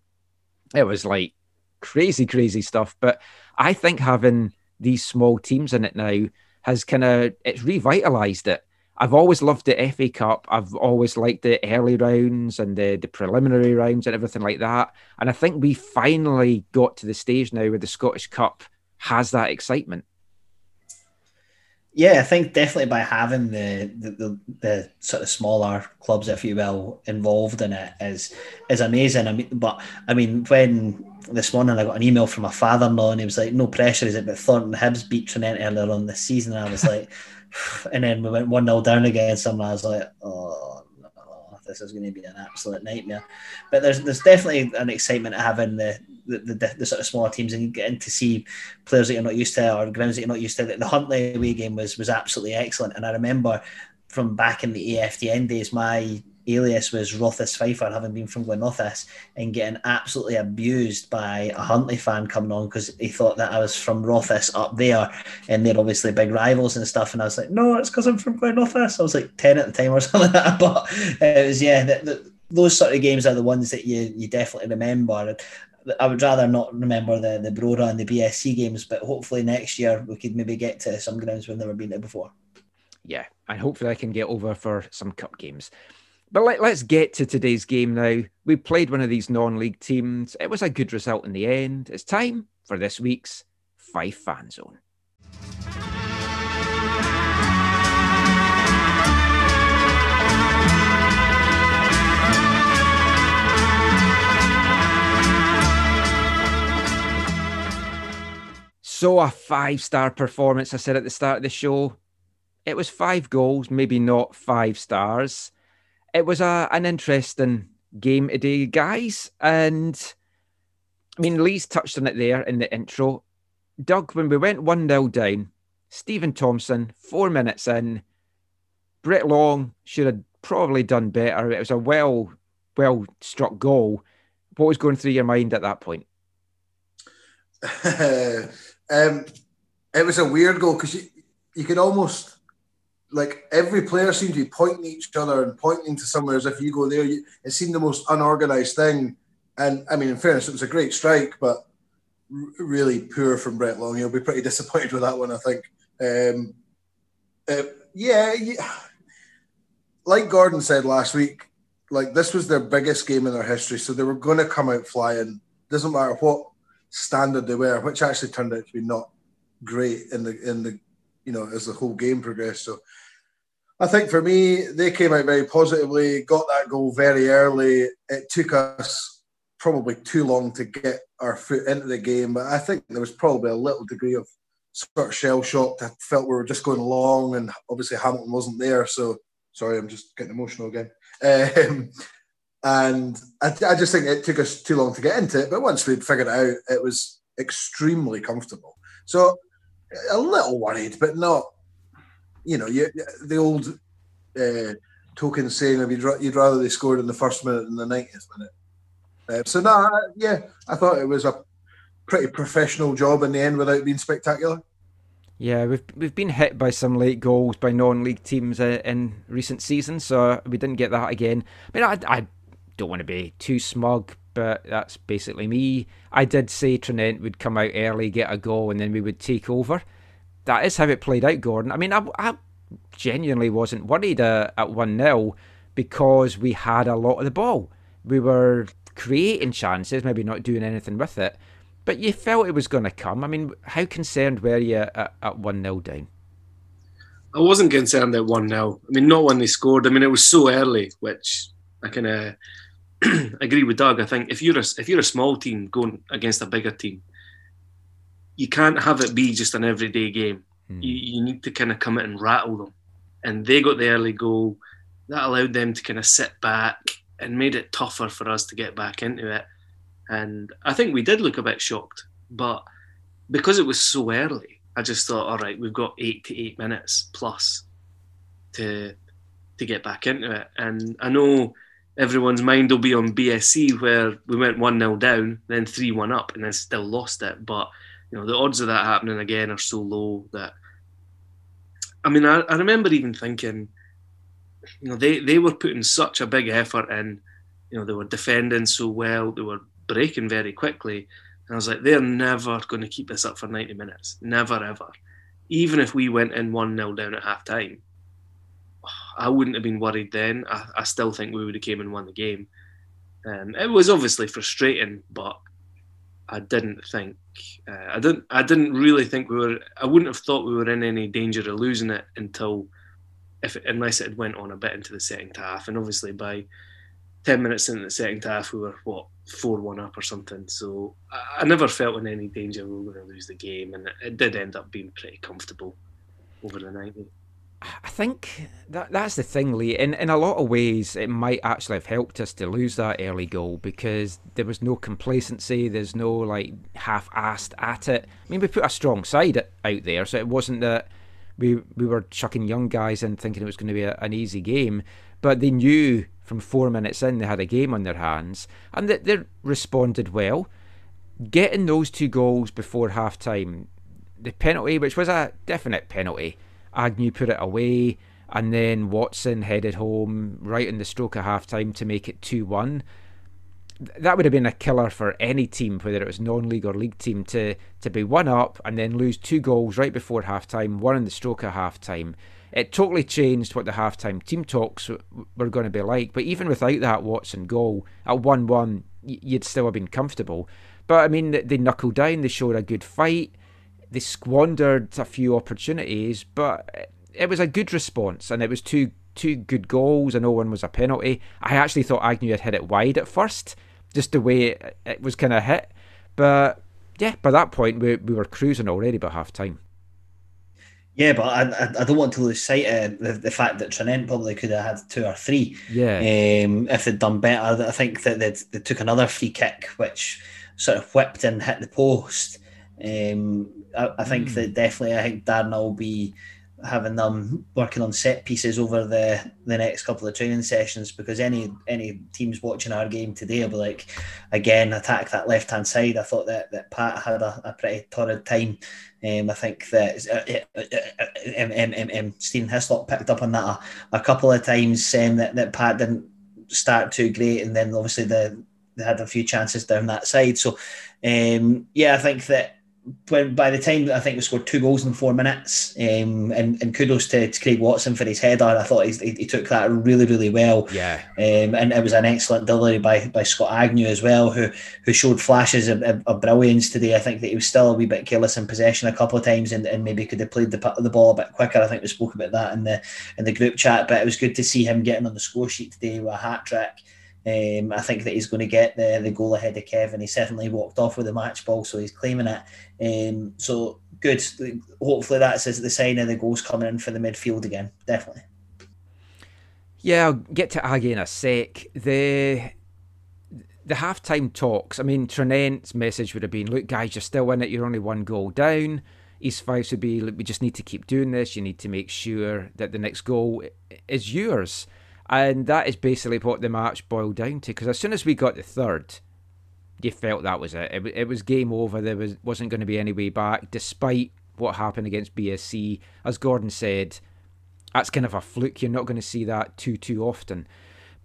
it was like crazy, crazy stuff. But I think having these small teams in it now has kind of it's revitalized it. I've always loved the FA Cup. I've always liked the early rounds and the, the preliminary rounds and everything like that. And I think we finally got to the stage now where the Scottish Cup has that excitement. Yeah, I think definitely by having the, the the, the sort of smaller clubs, if you will, involved in it is is amazing. I mean, but I mean, when this morning I got an email from my father-in-law and he was like, "No pressure, is it?" But Thornton Hibs beat Tranent earlier on this season, and I was like, [laughs] and then we went one 0 down against them, and I was like, "Oh this is going to be an absolute nightmare." But there's there's definitely an excitement of having the the, the, the sort of smaller teams and getting to see players that you're not used to or grounds that you're not used to. The Huntly away game was was absolutely excellent, and I remember from back in the AFTN days, my alias was Rothes Fifer, having been from Glenrothes, and getting absolutely abused by a Huntly fan coming on because he thought that I was from Rothes up there, and they're obviously big rivals and stuff. And I was like, no, it's because I'm from Glenrothes. I was like ten at the time or [laughs] something like that. But it was yeah, the, the, those sort of games are the ones that you you definitely remember. I would rather not remember the the Brora and the BSC games, but hopefully next year we could maybe get to some grounds we've never been to before. Yeah, and hopefully I can get over for some cup games. But let, let's get to today's game now. We played one of these non league teams. It was a good result in the end. It's time for this week's Five Fan Zone. So, a five star performance, I said at the start of the show. It was five goals, maybe not five stars. It was a, an interesting game today, guys. And I mean, Lee's touched on it there in the intro. Doug, when we went 1 0 down, Stephen Thompson, four minutes in, Brett Long should have probably done better. It was a well, well struck goal. What was going through your mind at that point? [laughs] um, it was a weird goal because you, you could almost like every player seemed to be pointing each other and pointing to somewhere as if you go there. You, it seemed the most unorganized thing. And I mean, in fairness, it was a great strike, but r- really poor from Brett Long. He'll be pretty [laughs] disappointed with that one, I think. Um, uh, yeah, yeah, [sighs] like Gordon said last week, like this was their biggest game in their history, so they were going to come out flying. Doesn't matter what standard they were, which actually turned out to be not great in the in the you know as the whole game progressed. So I think for me, they came out very positively, got that goal very early. It took us probably too long to get our foot into the game, but I think there was probably a little degree of sort of shell shocked. I felt we were just going along, and obviously Hamilton wasn't there. So sorry, I'm just getting emotional again. Um, and I, I just think it took us too long to get into it. But once we'd figured it out, it was extremely comfortable. So a little worried, but not. You know, you, the old uh, token saying you'd, you'd rather they scored in the first minute than the 90th minute. Uh, so, no, I- yeah, I thought it was a pretty professional job in the end without being spectacular. Yeah, we've we've been hit by some late goals by non-league teams uh, in recent seasons, so we didn't get that again. I mean, I, I don't want to be too smug, but that's basically me. I did say Tranent would come out early, get a goal, and then we would take over. That is how it played out, Gordon. I mean, I, I genuinely wasn't worried uh, at 1 0 because we had a lot of the ball. We were creating chances, maybe not doing anything with it, but you felt it was going to come. I mean, how concerned were you at, at 1 0 down? I wasn't concerned at 1 0. I mean, not when they scored. I mean, it was so early, which I kind of [clears throat] agree with Doug. I think if you're a, if you're a small team going against a bigger team, you can't have it be just an everyday game. Hmm. You, you need to kind of come out and rattle them. And they got the early goal. That allowed them to kind of sit back and made it tougher for us to get back into it. And I think we did look a bit shocked, but because it was so early, I just thought, all right, we've got eight to eight minutes plus to to get back into it. And I know everyone's mind will be on BSC where we went one 0 down, then three one up, and then still lost it. But you know the odds of that happening again are so low that I mean I, I remember even thinking, you know they they were putting such a big effort in, you know they were defending so well, they were breaking very quickly, and I was like they're never going to keep this up for ninety minutes, never ever. Even if we went in one 0 down at half time, I wouldn't have been worried then. I, I still think we would have came and won the game. Um, it was obviously frustrating, but I didn't think uh, I didn't I didn't really think we were. I wouldn't have thought we were in any danger of losing it until if unless it had went on a bit into the second half, and obviously by ten minutes into the second half we were what four one up or something. So I, I never felt in any danger we were going to lose the game, and it, it did end up being pretty comfortable over the ninety. I think that that's the thing, Lee. In in a lot of ways, it might actually have helped us to lose that early goal because there was no complacency. There's no like half-assed at it. I mean, we put a strong side out there, so it wasn't that we we were chucking young guys in thinking it was going to be a, an easy game. But they knew from four minutes in they had a game on their hands, and that they responded well. Getting those two goals before half time, the penalty, which was a definite penalty. Agnew put it away, and then Watson headed home right in the stroke of half time to make it 2 1. That would have been a killer for any team, whether it was non league or league team, to, to be one up and then lose two goals right before half time, one in the stroke of half time. It totally changed what the half time team talks were going to be like. But even without that Watson goal, at 1 1, you'd still have been comfortable. But I mean, they knuckled down, they showed a good fight they squandered a few opportunities, but it was a good response, and it was two two good goals, and no one was a penalty. I actually thought Agnew had hit it wide at first, just the way it, it was kind of hit. But yeah, by that point we we were cruising already by half time. Yeah, but I, I don't want to lose sight of the, the fact that Tranent probably could have had two or three. Yeah. Um, if they'd done better, I think that they they took another free kick which sort of whipped and hit the post. Um, I, I think Mm. that definitely, I think Darren will be having them working on set pieces over the the next couple of training sessions because any any teams watching our game today will be like, again, attack that left hand side. I thought that that Pat had a, a pretty torrid time. Um, I think that uh, uh, uh, um, um, um, um, Stephen Hislop picked up on that a, a couple of times, saying that, that Pat didn't start too great, and then obviously the they had a few chances down that side. So, um, yeah, I think that when by the time I think we scored two goals in four minutes, um, and, and kudos to, to Craig Watson for his header. I thought he, he took that really, really well. Yeah. Um, and it was an excellent delivery by, by Scott Agnew as well, who who showed flashes of, of, of brilliance today. I think that he was still a wee bit careless in possession a couple of times, and, and maybe could have played the the ball a bit quicker. I think we spoke about that in the in the group chat, but it was good to see him getting on the score sheet today with a hat trick. Um, I think that he's going to get the, the goal ahead of Kevin. He certainly walked off with the match ball, so he's claiming it. Um, so good. Hopefully, that's the sign of the goals coming in for the midfield again. Definitely. Yeah, I'll get to Aggie in a sec. The the halftime talks. I mean, Tranent's message would have been, "Look, guys, you're still in it. You're only one goal down." East Fife's would be, "Look, we just need to keep doing this. You need to make sure that the next goal is yours." And that is basically what the match boiled down to. Because as soon as we got the third, you felt that was it. It, it was game over. There was wasn't going to be any way back, despite what happened against BSC. As Gordon said, that's kind of a fluke. You're not going to see that too too often.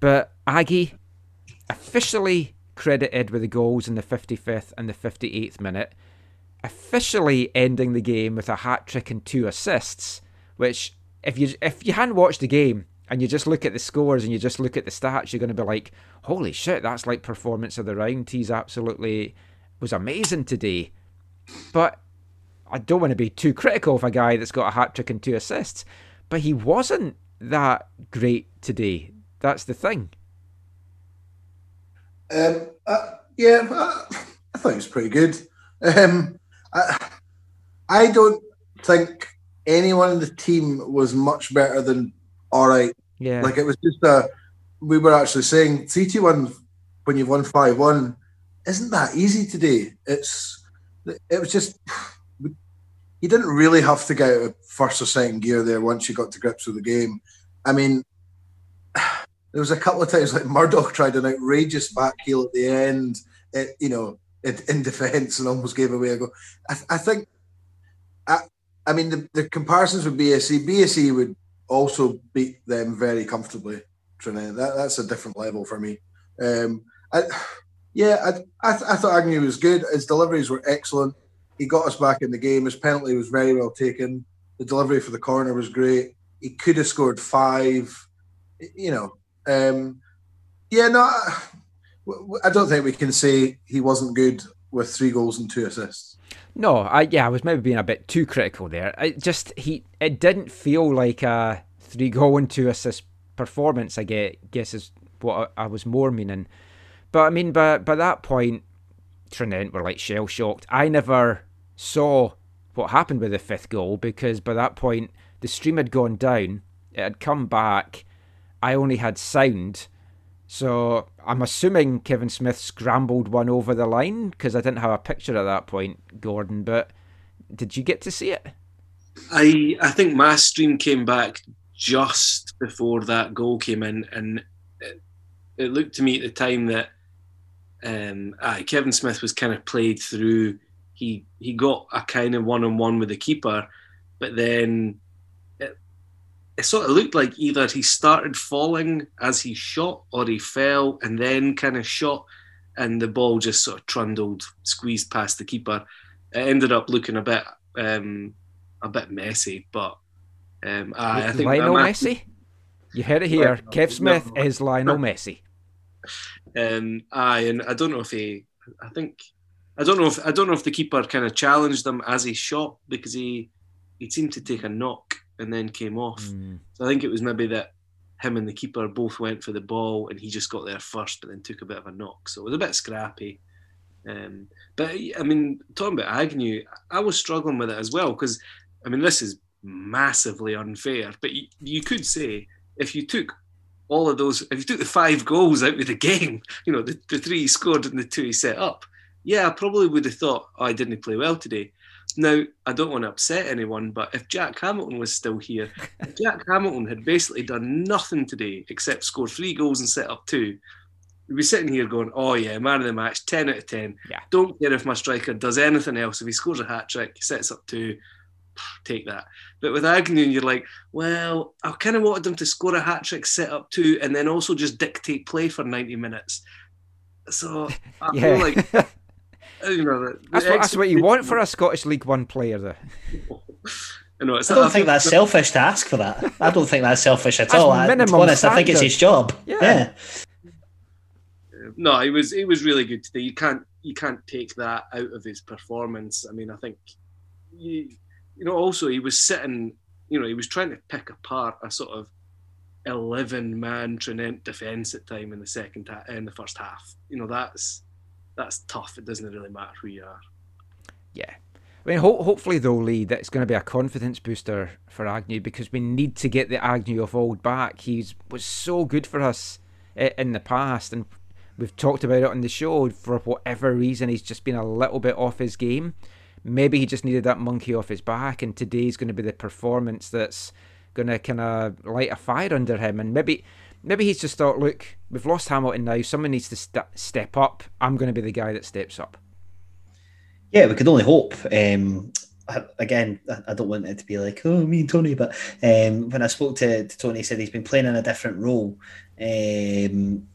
But Aggie officially credited with the goals in the 55th and the 58th minute, officially ending the game with a hat trick and two assists. Which, if you if you hadn't watched the game and you just look at the scores and you just look at the stats, you're going to be like, "Holy shit, that's like performance of the round." He's absolutely was amazing today. But I don't want to be too critical of a guy that's got a hat trick and two assists, but he wasn't that great today. That's the thing. Um, uh, yeah, I, I thought it was pretty good. Um, I, I don't think anyone in the team was much better than all right. Yeah. Like it was just a. We were actually saying three two one when you've won five one isn't that easy today. It's it was just you didn't really have to get out of first or second gear there once you got to grips with the game. I mean, there was a couple of times like Murdoch tried an outrageous back heel at the end, it, you know, it, in defence and almost gave away a goal. I, I think, I, I mean, the, the comparisons with BSC, BSC would also beat them very comfortably. Trinidad. That, that's a different level for me. Um, I, yeah, I, I, th- I thought Agnew was good. His deliveries were excellent. He got us back in the game. His penalty was very well taken. The delivery for the corner was great. He could have scored five. You know, um, yeah, no, I, I don't think we can say he wasn't good with three goals and two assists. No, I yeah, I was maybe being a bit too critical there. It just he it didn't feel like a three goal and two assist performance. I get, guess is what I, I was more meaning. But I mean, by by that point, Tranent were like shell shocked. I never saw what happened with the fifth goal because by that point the stream had gone down. It had come back. I only had sound. So I'm assuming Kevin Smith scrambled one over the line because I didn't have a picture at that point, Gordon. But did you get to see it? I I think my stream came back just before that goal came in, and it, it looked to me at the time that um, Kevin Smith was kind of played through. He he got a kind of one on one with the keeper, but then it sort of looked like either he started falling as he shot, or he fell and then kind of shot, and the ball just sort of trundled, squeezed past the keeper. It ended up looking a bit um, a bit messy, but um, aye, I think Lionel Messi. You heard it here. No, Kev Smith no. is Lionel Messi. Um, aye, and I don't know if he. I think I don't know if I don't know if the keeper kind of challenged him as he shot because he he seemed to take a knock and then came off. Mm. So I think it was maybe that him and the keeper both went for the ball and he just got there first, but then took a bit of a knock. So it was a bit scrappy. Um, but I mean, talking about Agnew, I was struggling with it as well because I mean, this is massively unfair. But you, you could say if you took all of those, if you took the five goals out of the [laughs] game, you know, the, the three he scored and the two he set up, yeah, I probably would have thought, oh, I didn't play well today. Now, I don't want to upset anyone, but if Jack Hamilton was still here, if [laughs] Jack Hamilton had basically done nothing today except score three goals and set up two, we'd be sitting here going, oh, yeah, man of the match, 10 out of 10. Yeah. Don't care if my striker does anything else. If he scores a hat trick, sets up two, take that. But with Agnew, you're like, well, I kind of wanted him to score a hat trick, set up two, and then also just dictate play for 90 minutes. So I Yeah. feel like, [laughs] you know, the, the That's what, that's what you want for a Scottish League One player, though. [laughs] You know, it's I don't I think feel- that's selfish to ask for that. I don't think that's selfish at That's all. I, to be minimum honest, I think it's his job. Yeah. yeah. no, he was he was really good today. You can't you can't take that out of his performance. I mean, I think you, you know also he was sitting, you know, he was trying to pick apart a sort of eleven man Tranent defence at time in the second ha- in the first half. You know, that's that's tough. It doesn't really matter who you are. Yeah. I mean, ho- hopefully, though, Lee, that's going to be a confidence booster for Agnew because we need to get the Agnew of old back. He was so good for us in the past, and we've talked about it on the show. For whatever reason, he's just been a little bit off his game. Maybe he just needed that monkey off his back, and today's going to be the performance that's going to kind of light a fire under him. And maybe, maybe he's just thought, look, we've lost Hamilton now. Someone needs to st- step up. I'm going to be the guy that steps up. Yeah, we could only hope. Um, again, I- don't want it to be like, oh, me and Tony, but um, when I spoke to, to Tony, he said he's been playing in a different role um,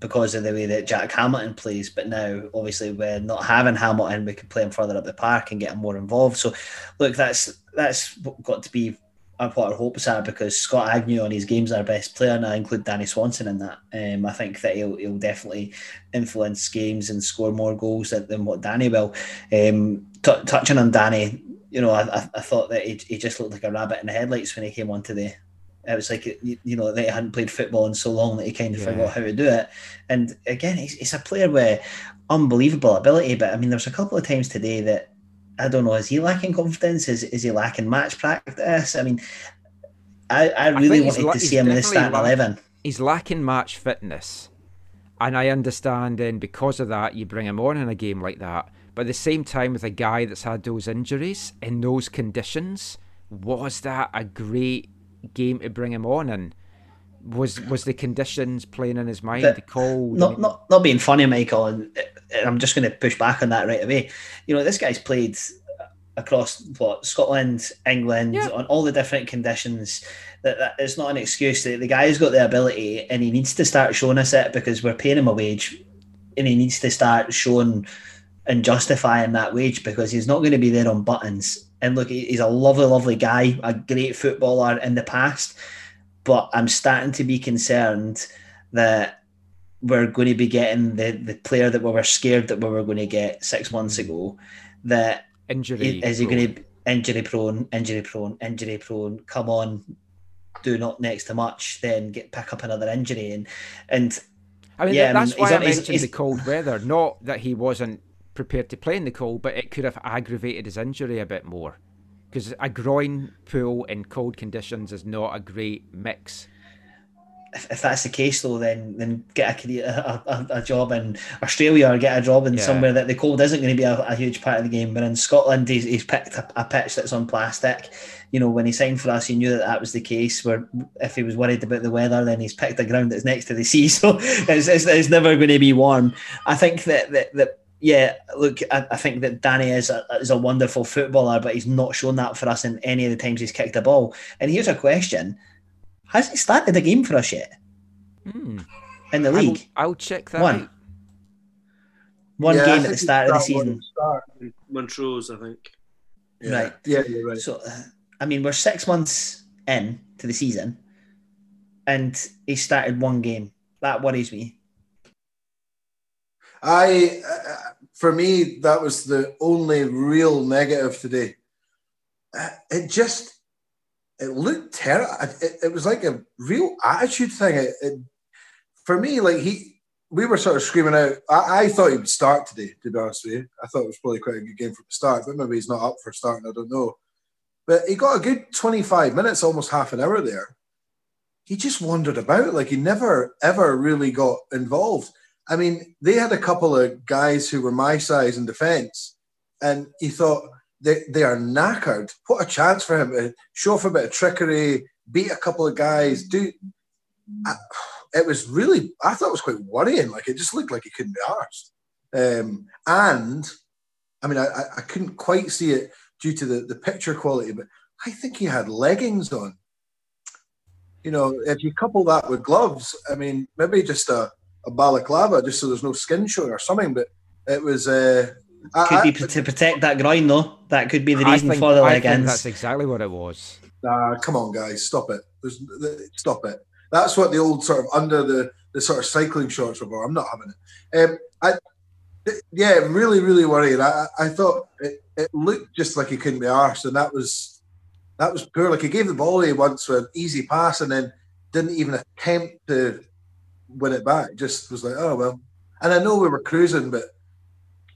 because of the way that Jack Hamilton plays. But now, obviously, we're not having Hamilton, we can play him further up the park and get him more involved. So, look, that's that's got to be what our hopes are because Scott Agnew on his game's our best player, and I include Danny Swanson in that. Um, I think that he'll, he'll definitely influence games and score more goals than, than what Danny will. Um, t- touching on Danny, you know, I, I, thought that he, he just looked like a rabbit in the headlights when he came onto the. It was like you, know they hadn't played football in so long that he kind of Yeah. forgot how to do it. And again, he's, he's a player with unbelievable ability. But I mean, there's a couple of times today that I don't know. Is he lacking confidence? Is is he lacking match practice? I mean, I, I really he's wanted la- to see him in the starting lack- eleven. he's lacking match fitness. And I understand then because of that, you bring him on in a game like that. But at the same time, with a guy that's had those injuries in those conditions, was that a great game to bring him on in? Was was the conditions playing in his mind? The- The cold. I not not not being funny, Michael, Uh, I'm just going to push back on that right away. You know, this guy's played across what Scotland, England, Yeah. on all the different conditions. That, that it's not an excuse. The, the guy's got the ability, and he needs to start showing us it because we're paying him a wage, and he needs to start showing and justifying that wage because he's not going to be there on buttons. And look, he's a lovely, lovely guy, a great footballer in the past, but I'm starting to be concerned that we're going to be getting the, the player that we were scared that we were going to get six hmm. months ago. That injury. is he prone. going to injury prone, injury prone, injury prone? Come on, do not next to much, then get pick up another injury and and I mean, Yeah, that- I mean, that's why he's I on- he's- mentioned he's- the cold weather. Not that he wasn't prepared to play in the cold, but it could have aggravated his injury a bit more. Because a groin pull in cold conditions is not a great mix. If, if that's the case though, then then get a career, a, a, a job in Australia or get a job in Yeah. somewhere that the cold isn't going to be a, a huge part of the game. But in Scotland, he's, he's picked a, a pitch that's on plastic. You know, when he signed for us, he knew that that was the case. Where if he was worried about the weather, then he's picked a ground that's next to the [laughs] sea, so it's, it's, it's never going to be warm. I think that that. that yeah, look, I, I think that Danny is a, is a wonderful footballer, but he's not shown that for us in any of the times he's kicked a ball. And here's a question: Has he started a game for us yet Hmm. in the I will- league? I'll, check that One. out. One Yeah, game at the start of the started one at season. Montrose, I think. Yeah. Right. Yeah, you're right. So, uh, I mean, we're six months in to the season, and he started one game. That worries me. I, uh, for me, that was the only real negative today. Uh, It just, it looked terrible. It, it was like a real attitude thing. It, it, for me, like he, we were sort of screaming out. I, I thought he would start today. To be honest with you, I thought it was probably quite a good game from the start. But maybe he's not up for starting. I don't know. But he got a good twenty-five minutes, almost half an hour there. He just wandered about like he never ever really got involved. I mean, they had a couple of guys who were my size in defence, and he thought they, they are knackered. What a chance for him show off a bit of trickery, beat a couple of guys. Do I, it was really, I thought it was quite worrying. Like it just looked like he couldn't be arsed. Um, and I mean, I, I- couldn't quite see it due to the, the picture quality, but I think he had leggings on. You know, if you couple that with gloves, I mean, maybe just a, a balaclava, just so there's no skin showing or something. But it was. Uh, Could I- be to protect that groin though. That could be the reason think, for the I think that's exactly what it was. Nah, come on, guys, stop it. There's, stop it. That's what the old sort of under the, the sort of cycling shorts were for. I'm not having it. Um, I, th- yeah, really, really worried. I, I I thought it, it looked just like he couldn't be arsed, and that was that was poor. Like he gave the ball away once with an easy pass, and then didn't even attempt to win it back. Just was like, oh well. And I know we were cruising, but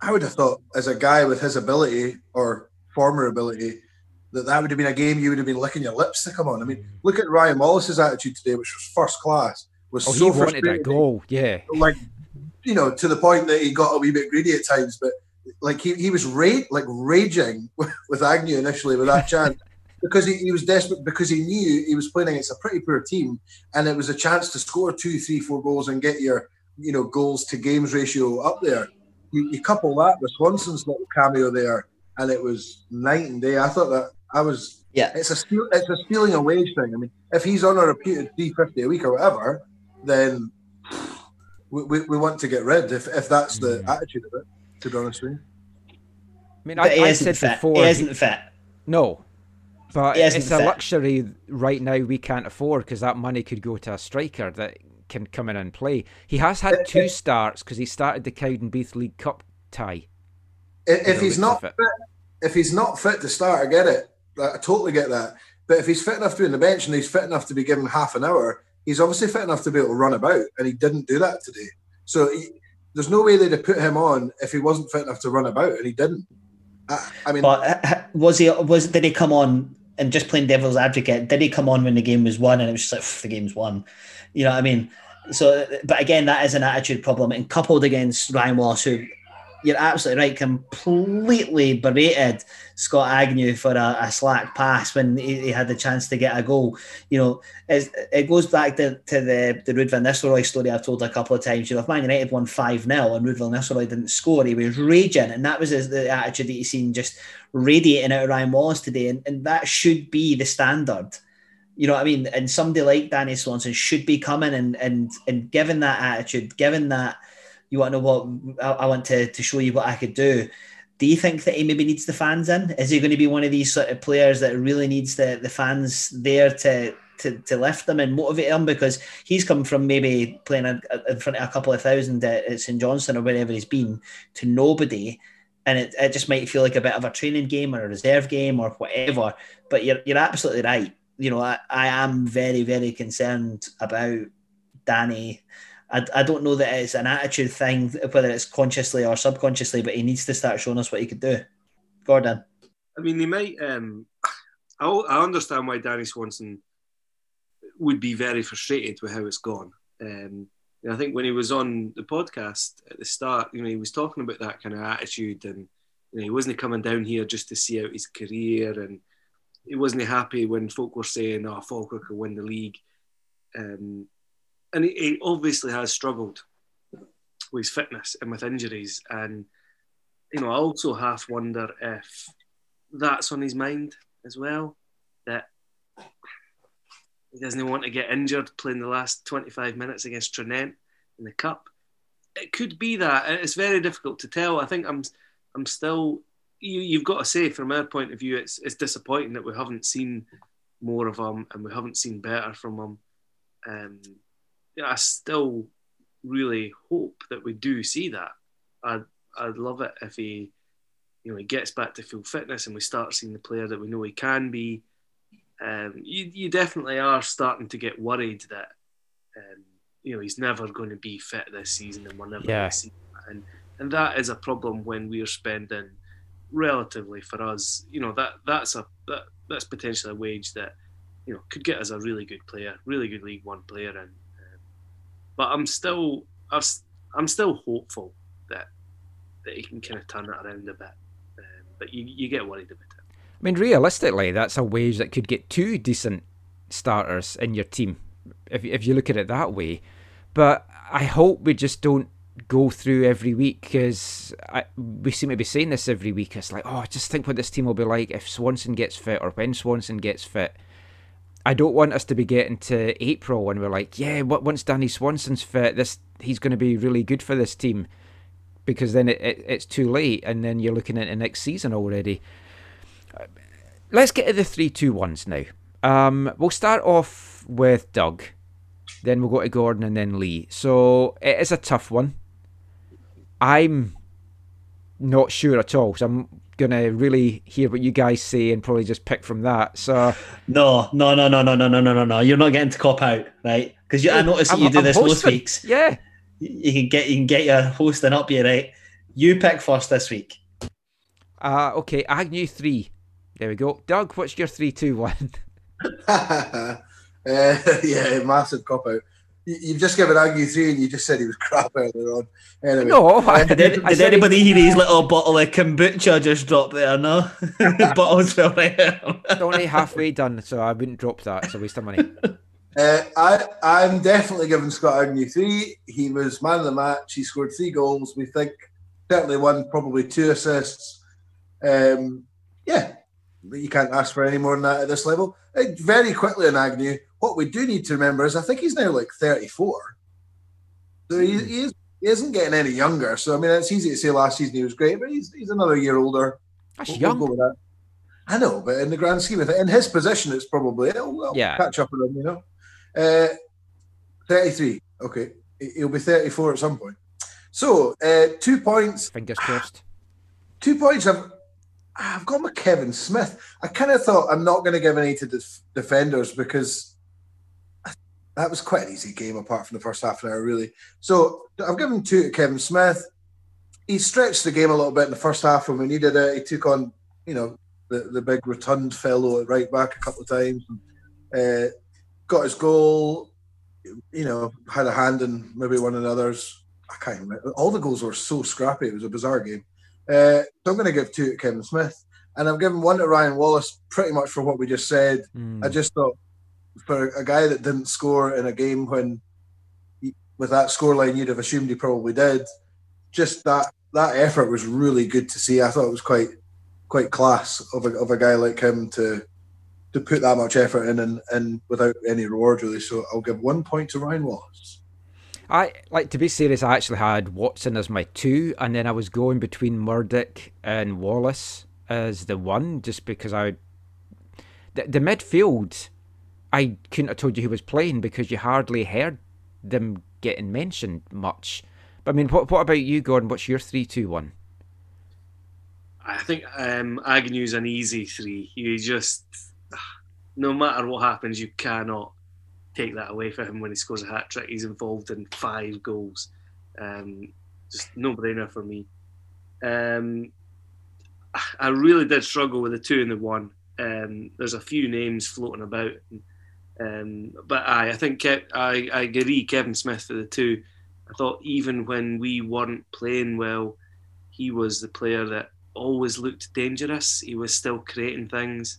I would have thought, as a guy with his ability or former ability, that that would have been a game you would have been licking your lips to come on. I mean, look at Ryan Wallace's attitude today, which was first class. Was Oh, so he wanted that goal. Yeah. like you know, to the point that he got a wee bit greedy at times. But like he, he was ra- like raging [laughs] with Agnew initially with that chance [laughs] because he, he was desperate because he knew he was playing against a pretty poor team, and it was a chance to score two, three, four goals and get your you know goals to games ratio up there. You, you couple that with Swanson's little cameo there, and it was night and day. I thought that I was Yeah. it's a steal, it's a stealing a wage thing. I mean, if he's on a reputed three fifty a week or whatever, then we, we, we want to get rid if, if that's the mm. attitude of it. To be honest with you, I mean, But I, he I said fit. before. he he- isn't fit. No. But He isn't it's a fit. luxury right now we can't afford because that money could go to a striker that can come in and play. He has had two starts because he started the Cowdenbeath League Cup tie. if, if he's not fit, if he's not fit to start, I get it. I totally get that. But if he's fit enough to be on the bench and he's fit enough to be given half an hour, he's obviously fit enough to be able to run about, and he didn't do that today. So he, there's no way they'd have put him on if he wasn't fit enough to run about, and he didn't. I, I mean, But uh, was he? Was did he come on? And just playing devil's advocate, did he come on when the game was won? And it was just like the game's won. You know what I mean? So, but again, that is an attitude problem, and coupled against Ryan Wallace, who you're absolutely right. Completely berated Scott Agnew for a, a slack pass when he, he had the chance to get a goal. You know, it goes back to, to the the Ruud van Nistelrooy story I've told a couple of times. You know, if Man United won five 0 and Ruud van Nistelrooy didn't score, he was raging, and that was his, the attitude that you seen just radiating out of Ryan Wallace today, and, and that should be the standard. You know what I mean? And somebody like Danny Swanson should be coming and and and given that attitude, given that you want to know what I, I want to, to show you what I could do. Do you think that he maybe needs the fans in? Is he going to be one of these sort of players that really needs the, the fans there to, to to lift them and motivate them? Because he's come from maybe playing a, in front of a couple of thousand at, St Johnstone or wherever he's been to nobody. And it, it just might feel like a bit of a training game or a reserve game or whatever. But you're, you're absolutely right. You know, I, I am very, very concerned about Danny I, I don't know that it's an attitude thing, whether it's consciously or subconsciously, but he needs to start showing us what he could do. Gordon. I mean, they might. Um, I, I understand why Danny Swanson would be very frustrated with how it's gone. Um, I think when he was on the podcast at the start, you know, he was talking about that kind of attitude, and you know, he wasn't coming down here just to see out his career, and he wasn't happy when folk were saying, "Oh, Falkirk could win the league." Um, and he, he obviously has struggled with his fitness and with injuries, and you know, I also half wonder if that's on his mind as well. That he doesn't want to get injured playing the last 25 minutes against Tranent in the cup. It could be that. It's very difficult to tell. I think I'm I'm still you, you've got to say from our point of view it's it's disappointing that we haven't seen more of him and we haven't seen better from him. Um, yeah, I still really hope that we do see that. I'd I'd love it if he you know he gets back to full fitness and we start seeing the player that we know he can be um, you, you definitely are starting to get worried that um, you know he's never going to be fit this season and we're never Yeah. going to see that. and and that is a problem when we're spending relatively for us you know that that's a that that's potentially a wage that you know could get us a really good player really good League One player. And um, but I'm still I've, I'm still hopeful that that he can kind of turn it around a bit. Um, but you, you get worried about it. I mean, realistically, that's a wage that could get two decent starters in your team, if if you look at it that way. But I hope we just don't go through every week because we seem to be saying this every week. It's like, oh, just think what this team will be like if Swanson gets fit or when Swanson gets fit. I don't want us to be getting to April and we're like, yeah, what once Danny Swanson's fit, this he's going to be really good for this team, because then it, it, it's too late, and then you're looking the next season already. Let's get to the three two ones now. Um, we'll start off with Doug, then we'll go to Gordon and then Lee. So it is a tough one. I'm not sure at all, so I'm gonna really hear what you guys say and probably just pick from that. So No, no, no, no, no, no, no, no, no, no. You're not getting to cop out, right? Because I notice that I'm- you do I'm this most hosting. weeks. Yeah, You can get you can get your hosting up here, right? You pick first this week. uh, okay, Agnew three. There we go. Doug, what's your three two one? [laughs] uh, [laughs] yeah, massive cop out. You, you've just given Agnew three, and you just said he was [laughs] crap earlier on. Anyway, No, [laughs] I Did, didn't. Did anybody hear his little bottle of kombucha just drop there? No, [laughs] bottles fell right out. It's only halfway done, so I wouldn't drop that. It's a waste of money. Uh, I, I'm definitely giving Scott Agnew three. He was man of the match. He scored three goals. We think certainly one, probably two assists. Um, yeah, you can't ask for any more than that at this level. Uh, very quickly on Agnew, what we do need to remember is I think he's now like 34. So he, he, is, he isn't getting any younger. So, I mean, it's easy to say last season he was great, but he's, he's another year older. That's We'll- young. we'll that. I know, but in the grand scheme of things, in his position, it's probably it'll, it'll Yeah. catch up with him, you know. Uh, Thirty-three. Okay, He- he'll be thirty-four at some point. So, uh, two points. Fingers crossed. [sighs] Two points. I've I've gone with Kevin Smith. I kind of thought I'm not going to give any to def- defenders because that was quite an easy game apart from the first half an hour, really. So I've given two to Kevin Smith. He stretched the game a little bit in the first half when we needed it. He took on, you know, the, the big rotund fellow at right back a couple of times. And, uh, got his goal. You know, had a hand in maybe one another's I can't remember. All the goals were so scrappy. It was a bizarre game. Uh, so I'm going to give two to Kevin Smith, and I'm giving one to Ryan Wallace, pretty much for what we just said. Hmm. I just thought for a guy that didn't score in a game when, he, with that scoreline, you'd have assumed he probably did. Just that that effort was really good to see. I thought it was quite quite class of a, of a guy like him to to put that much effort in and, and without any reward really. So I'll give one point to Ryan Wallace. I like to be serious. I actually had Watson as my two, and then I was going between Murdoch and Wallace as the one, just because I the, the midfield. I couldn't have told you who was playing because you hardly heard them getting mentioned much. But I mean, what what about you, Gordon? What's your three, two, one? I think um, Agnew's an easy three. You just, no matter what happens, you cannot take that away from him when he scores a hat trick. He's involved in five goals. Um, just no brainer for me. Um, I really did struggle with the two and the one. Um, there's a few names floating about, um, but I, I think Kev, I, I agree. Kevin Smith for the two. I thought even when we weren't playing well, he was the player that always looked dangerous. He was still creating things.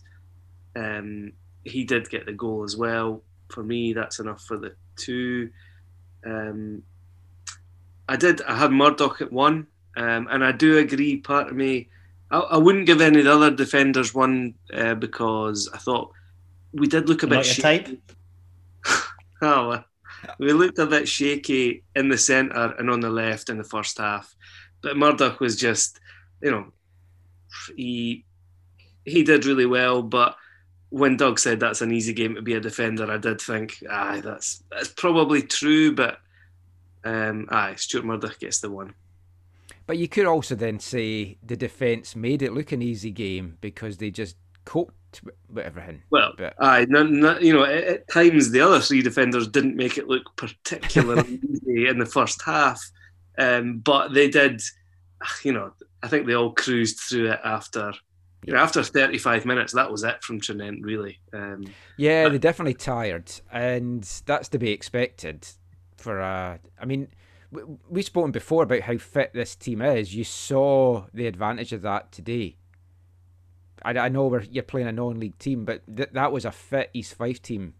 Um, he did get the goal as well. For me, that's enough for the two. Um, I did. I had Murdoch at one, um, and I do agree. Part of me, I, I wouldn't give any of the other defenders one uh, because I thought we did look a bit Not shaky. type. [laughs] Oh, we looked a bit shaky in the centre and on the left in the first half, but Murdoch was just, you know, he he did really well. But when Doug said that's an easy game to be a defender, I did think, aye, that's that's probably true. But um, aye, Stuart Murdoch gets the one. But you could also then say the defence made it look an easy game because they just coped with everything. Well, But- aye, you know, at, at times the other three defenders didn't make it look particularly [laughs] easy in the first half, um, but they did. You know, I think they all cruised through it after. You know, after 35 minutes, that was it from Tranent, really. Um, Yeah, But- they're definitely tired, and that's to be expected. For uh, I mean, w- we've spoken before about how fit this team is. You saw the advantage of that today. I, I know we're, you're playing a non-league team, but th- that was a fit East Fife team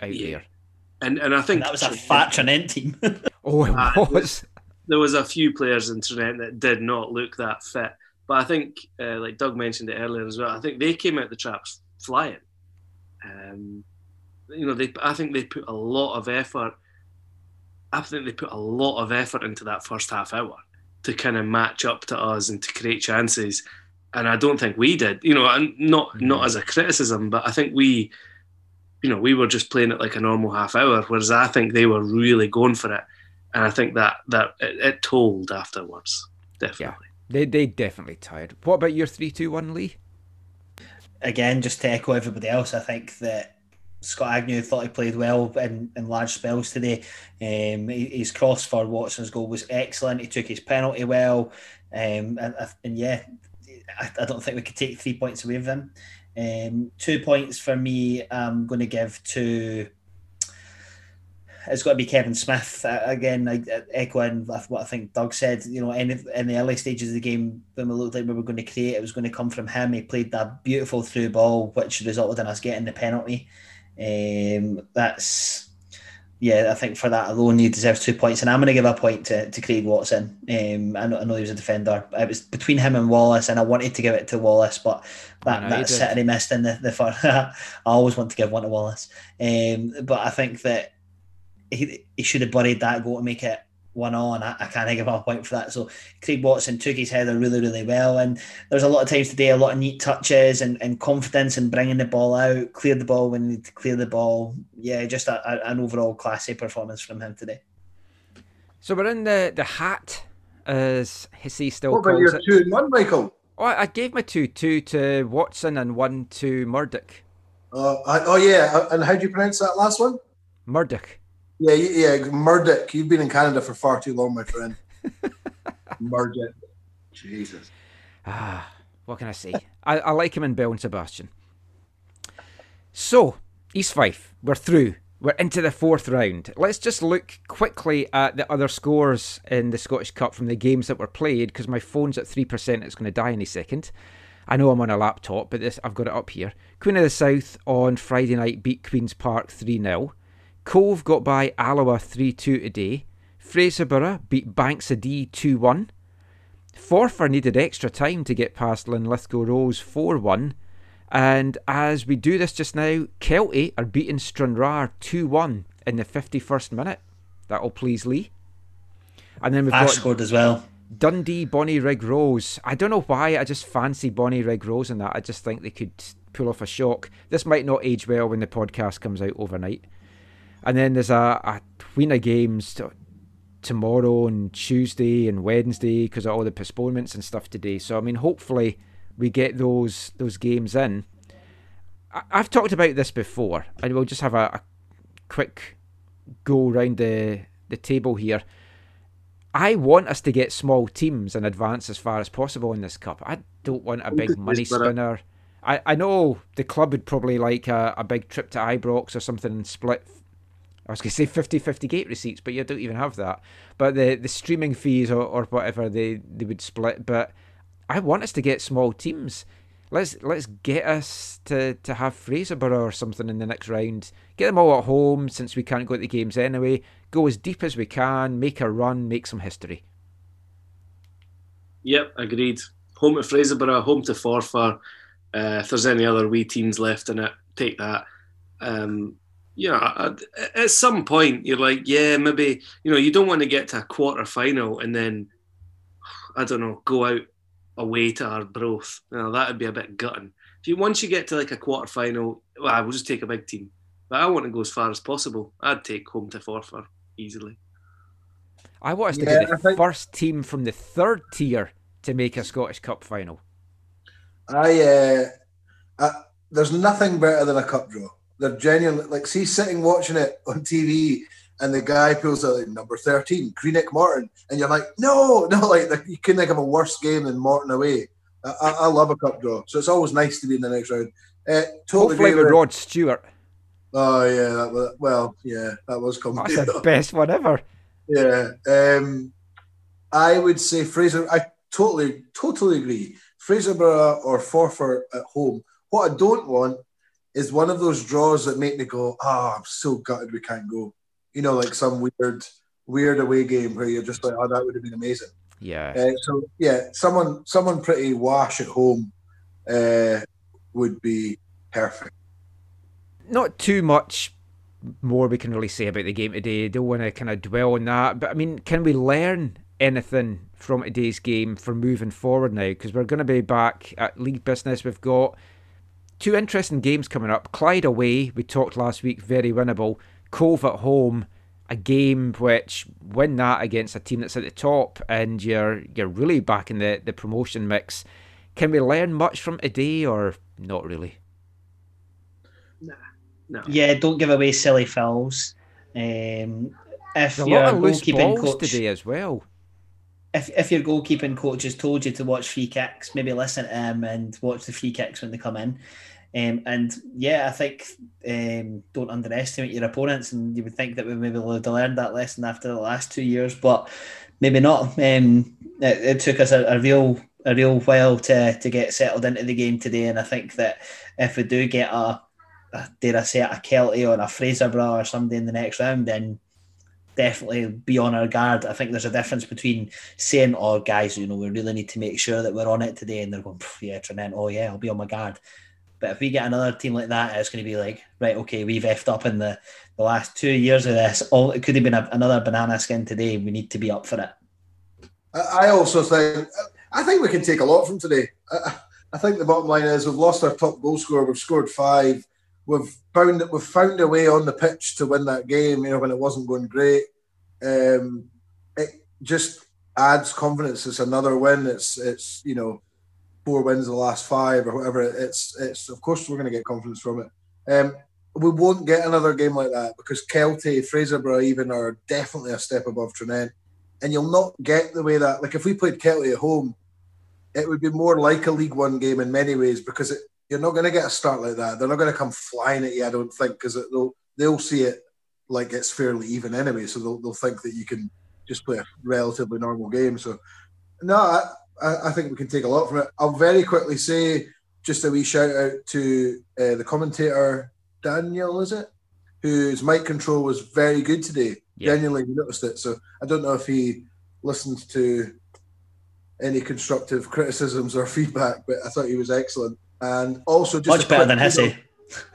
out Yeah. there. and and I think And that was a Tranent- fat Tranent team. [laughs] Oh, it Ah, was. there was a few players in Tranent that did not look that fit. But I think, uh, like Doug mentioned it earlier as well, I think they came out the traps flying. Um, you know, they I think they put a lot of effort. I think they put a lot of effort into that first half hour to kind of match up to us and to create chances. And I don't think we did. You know, and not not as a criticism, but I think we, you know, we were just playing it like a normal half hour, whereas I think they were really going for it and I think that that it, it told afterwards, definitely. They they definitely tired. What about your three, two, one, Lee? Again, just to echo everybody else, I think that Scott Agnew thought he played well in, in large spells today. Um, his cross for Watson's goal was excellent. He took his penalty well, um, and, and yeah, I, I don't think we could take three points away from him. Um, two points for me. I'm going to give to. It's got to be Kevin Smith uh, again. I, I- echoing what I think Doug said. You know, in, in the early stages of the game, when we looked like we were going to create, it was going to come from him. He played that beautiful through ball, which resulted in us getting the penalty. Um, that's yeah, I think for that alone, he deserves two points, and I'm going to give a point to, to Craig Watson. Um, I know, I know he was a defender. It was between him and Wallace, and I wanted to give it to Wallace, but that that he he missed in the the first. [laughs] I always want to give one to Wallace, um, but I think that he, he should have buried that goal to make it one on. I, I can't give him a point for that. So Craig Watson took his header really, really well. And there's a lot of times today, a lot of neat touches and, and confidence and bringing the ball out, cleared the ball when you need to clear the ball. Yeah, just a, a- an overall classy performance from him today. So we're in the the hat, as Hissy still What about calls your it. two and one, Michael? Oh, I I gave my two, two to Watson and one to Murdoch. Uh, I, oh yeah, uh, and how do you pronounce that last one? Murdoch. Yeah, yeah, Murdoch. You've been in Canada for far too long, my friend. [laughs] Murdoch. Jesus. Ah, what can I say? I, I like him in Belle and Sebastian. So, East Fife, we're through. We're into the fourth round. Let's just look quickly at the other scores in the Scottish Cup from the games that were played because my phone's at 3%. It's going to die any second. I know I'm on a laptop, but this I've got it up here. Queen of the South on Friday night beat Queen's Park 3 0. Cove got by Alloa 3 2 today. Fraserburgh beat Banks O' Dee 2 1. Forfar needed extra time to get past Linlithgow Rose 4 1. And as we do this just now, Kelty are beating Stranraer 2 1 in the 51st minute. That'll please Lee. And then we've Ash got scored as well. Dundee, Bonnyrigg Rose. I don't know why, I just fancy Bonnyrigg Rose in that. I just think they could pull off a shock. This might not age well when the podcast comes out overnight. And then there's a, a tween of games t- tomorrow and Tuesday and Wednesday because of all the postponements and stuff today. So I mean, hopefully we get those those games in. I, I've talked about this before, and we'll just have a, a quick go round the the table here. I want us to get small teams and advance as far as possible in this cup. I don't want a big money spinner. I, I know the club would probably like a, a big trip to Ibrox or something and split. I was going to say 50 50 gate receipts, but you don't even have that. But the, the streaming fees or, or whatever they, they would split. But I want us to get small teams. Let's let's get us to, to have Fraserburgh or something in the next round. Get them all at home since we can't go to the games anyway. Go as deep as we can, make a run, make some history. Yep, agreed. Home to Fraserburgh, home to Forfar. Uh, if there's any other wee teams left in it, take that. Um, you know, at, at some point, you're like, yeah, maybe, you know, you don't want to get to a quarter final and then, I don't know, go out away to Arbroath. You know, that would be a bit gutting. If you once you get to like a quarter final, well, we'll just take a big team. But I want to go as far as possible. I'd take home to Forfar easily. I want us to Yeah, get the think- first team from the third tier to make a Scottish Cup final. I, uh, I there's nothing better than a cup draw. They're genuinely like see sitting watching it on TV and the guy pulls out like, number 13, Greenock Morton, and you're like, no, no, [laughs] like you couldn't think of a worse game than Morton away. I, I, I love a cup draw, so it's always nice to be in the next round. Uh, totally Hopefully with Rod Stewart. Oh yeah, that was well, yeah, that was comedy. That's the [laughs] best one ever. Yeah. Um, I would say Fraser. I totally, totally agree. Fraserburgh or Forfar at home. What I don't want is one of those draws that make me go, "Ah, I'm so gutted we can't go." You know, like some weird, weird away game where you're just like, "Oh, that would have been amazing." Yeah. Uh, so yeah, someone, someone pretty wash at home uh, would be perfect. Not too much more we can really say about the game today. I don't want to kind of dwell on that. But I mean, can we learn anything from today's game for moving forward now? Because we're going to be back at league business. We've got two interesting games coming up. Clyde away, we talked last week, very winnable. Cove at home, a game which win that against a team that's at the top, and you're you're really back in the the promotion mix. Can we learn much from today, or not really? Nah. No. Yeah, don't give away silly fouls. Um, if There's a your lot of loose goalkeeping balls coach, today as well. If, if your goalkeeping coach has told you to watch free kicks, maybe listen to him and watch the free kicks when they come in. Um, and yeah, I think um, don't underestimate your opponents. And you would think that we maybe would have learned that lesson after the last two years, but maybe not. Um, it, it took us a, a real a real while to to get settled into the game today. And I think that if we do get a, a dare I say it, a Kelty or a Fraserburgh or somebody in the next round, then definitely be on our guard. I think there's a difference between saying, "Oh, guys, you know, we really need to make sure that we're on it today," and they're going, "Pff, "Yeah, Tranent, oh yeah, I'll be on my guard." But if we get another team like that, it's going to be like, right, okay, we've effed up in the, the last two years of this. All it could have been a, another banana skin today. We need to be up for it. I also think I think we can take a lot from today. I think the bottom line is we've lost our top goal scorer. We've scored five. We've found that we've found a way on the pitch to win that game. You know when it wasn't going great. Um, it just adds confidence. It's another win. It's it's you know four wins in the last five or whatever. It's it's of course we're going to get confidence from it. Um, we won't get another game like that because Kelty, Fraserburgh even are definitely a step above Tranent and you'll not get the way that like if we played Kelty at home, it would be more like a League One game in many ways because it, you're not going to get a start like that. They're not going to come flying at you, I don't think, because they'll they'll see it like it's fairly even anyway, so they'll, they'll think that you can just play a relatively normal game. So, no, I, I think we can take a lot from it. I'll very quickly say just a wee shout out to uh, the commentator Daniel, is it? Whose mic control was very good today. Yeah. Genuinely noticed it. So I don't know if he listened to any constructive criticisms or [laughs] feedback, but I thought he was excellent. And also, just Much better than kudos- Hissy.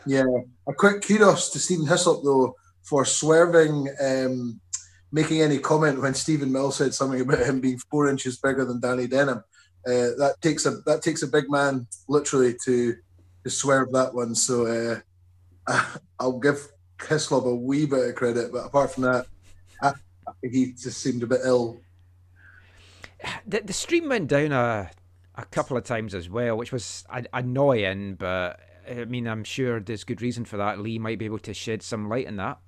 yeah, a quick kudos to Stephen Hislop though for swerving, um, making any comment when Stephen Mill said something about him being four inches bigger than Danny Denholm. Uh, that takes a that takes a big man literally to to swerve that one. So uh, [laughs] I'll give Hislop a wee bit of credit, but apart from that, I, he just seemed a bit ill. the, the stream went down a a couple of times as well, which was annoying. But I mean, I'm sure there's good reason for that. Lee might be able to shed some light on that.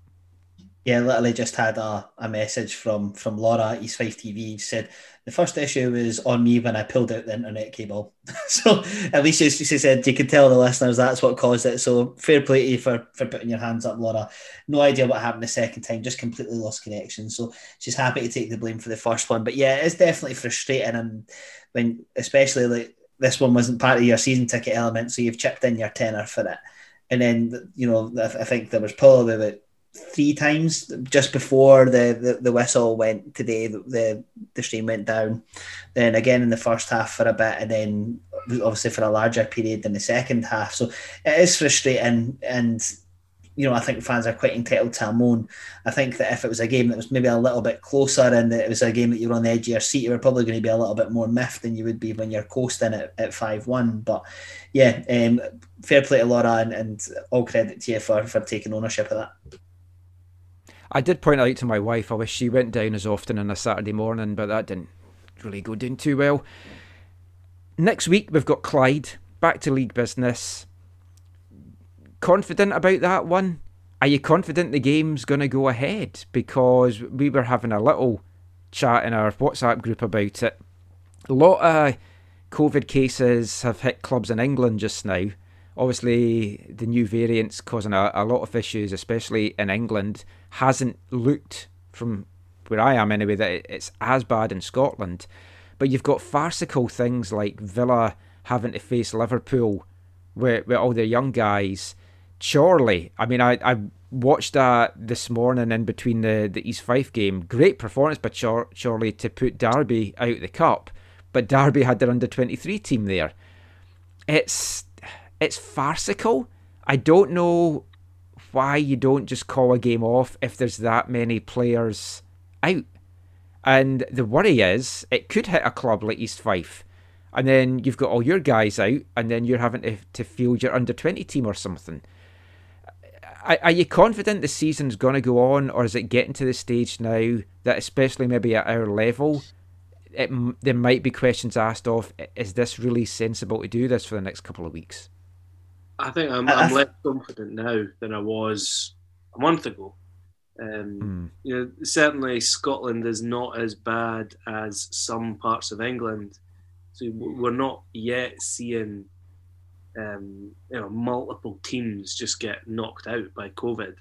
Yeah, literally just had a, a message from from Laura East Fife TV. She said the first issue was on me when I pulled out the internet cable. [laughs] so at least she, she said you could tell the listeners that's what caused it. So fair play to you for for putting your hands up, Laura. No idea what happened the second time, just completely lost connection. So she's happy to take the blame for the first one. But yeah, it's definitely frustrating and when especially like this one wasn't part of your season ticket element, so you've chipped in your tenner for it. And then you know, I I think there was probably about three times just before the, the, the whistle went today the, the stream went down. Then again in the first half for a bit and then obviously for a larger period in the second half. So it is frustrating and you know I think fans are quite entitled to a moan. I think that if it was a game that was maybe a little bit closer and it was a game that you were on the edge of your seat you were probably going to be a little bit more miffed than you would be when you're coasting at, at 5-1 but yeah um, fair play to Laura and, and all credit to you for, for taking ownership of that I did point out to my wife I wish she went down as often on a Saturday morning, but that didn't really go down too well. Next week we've got Clyde back to league business. Confident about that one? Are you confident the game's going to go ahead? Because we were having a little chat in our WhatsApp group about it. A lot of COVID cases have hit clubs in England just now. Obviously, the new variant's causing a, a lot of issues, especially in England. Hasn't looked, from where I am anyway, that it's as bad in Scotland. But you've got farcical things like Villa having to face Liverpool with, with all their young guys. Chorley, I mean, I, I watched that this morning in between the, the East Fife game. Great performance by Chor- Chorley to put Derby out of the cup, but Derby had their under 23 team there. It's it's farcical. I don't know why you don't just call a game off if there's that many players out. And the worry is it could hit a club like East Fife. And then you've got all your guys out, and then you're having to, to field your under 20 team or something. Are, are you confident the season's going to go on, or is it getting to the stage now that, especially maybe at our level, it, there might be questions asked of is this really sensible to do this for the next couple of weeks? I think I'm, I- I I'm less confident now than I was a month ago. Um, Hmm. You know, certainly Scotland is not as bad as some parts of England. So we're not yet seeing, um, you know, multiple teams just get knocked out by COVID,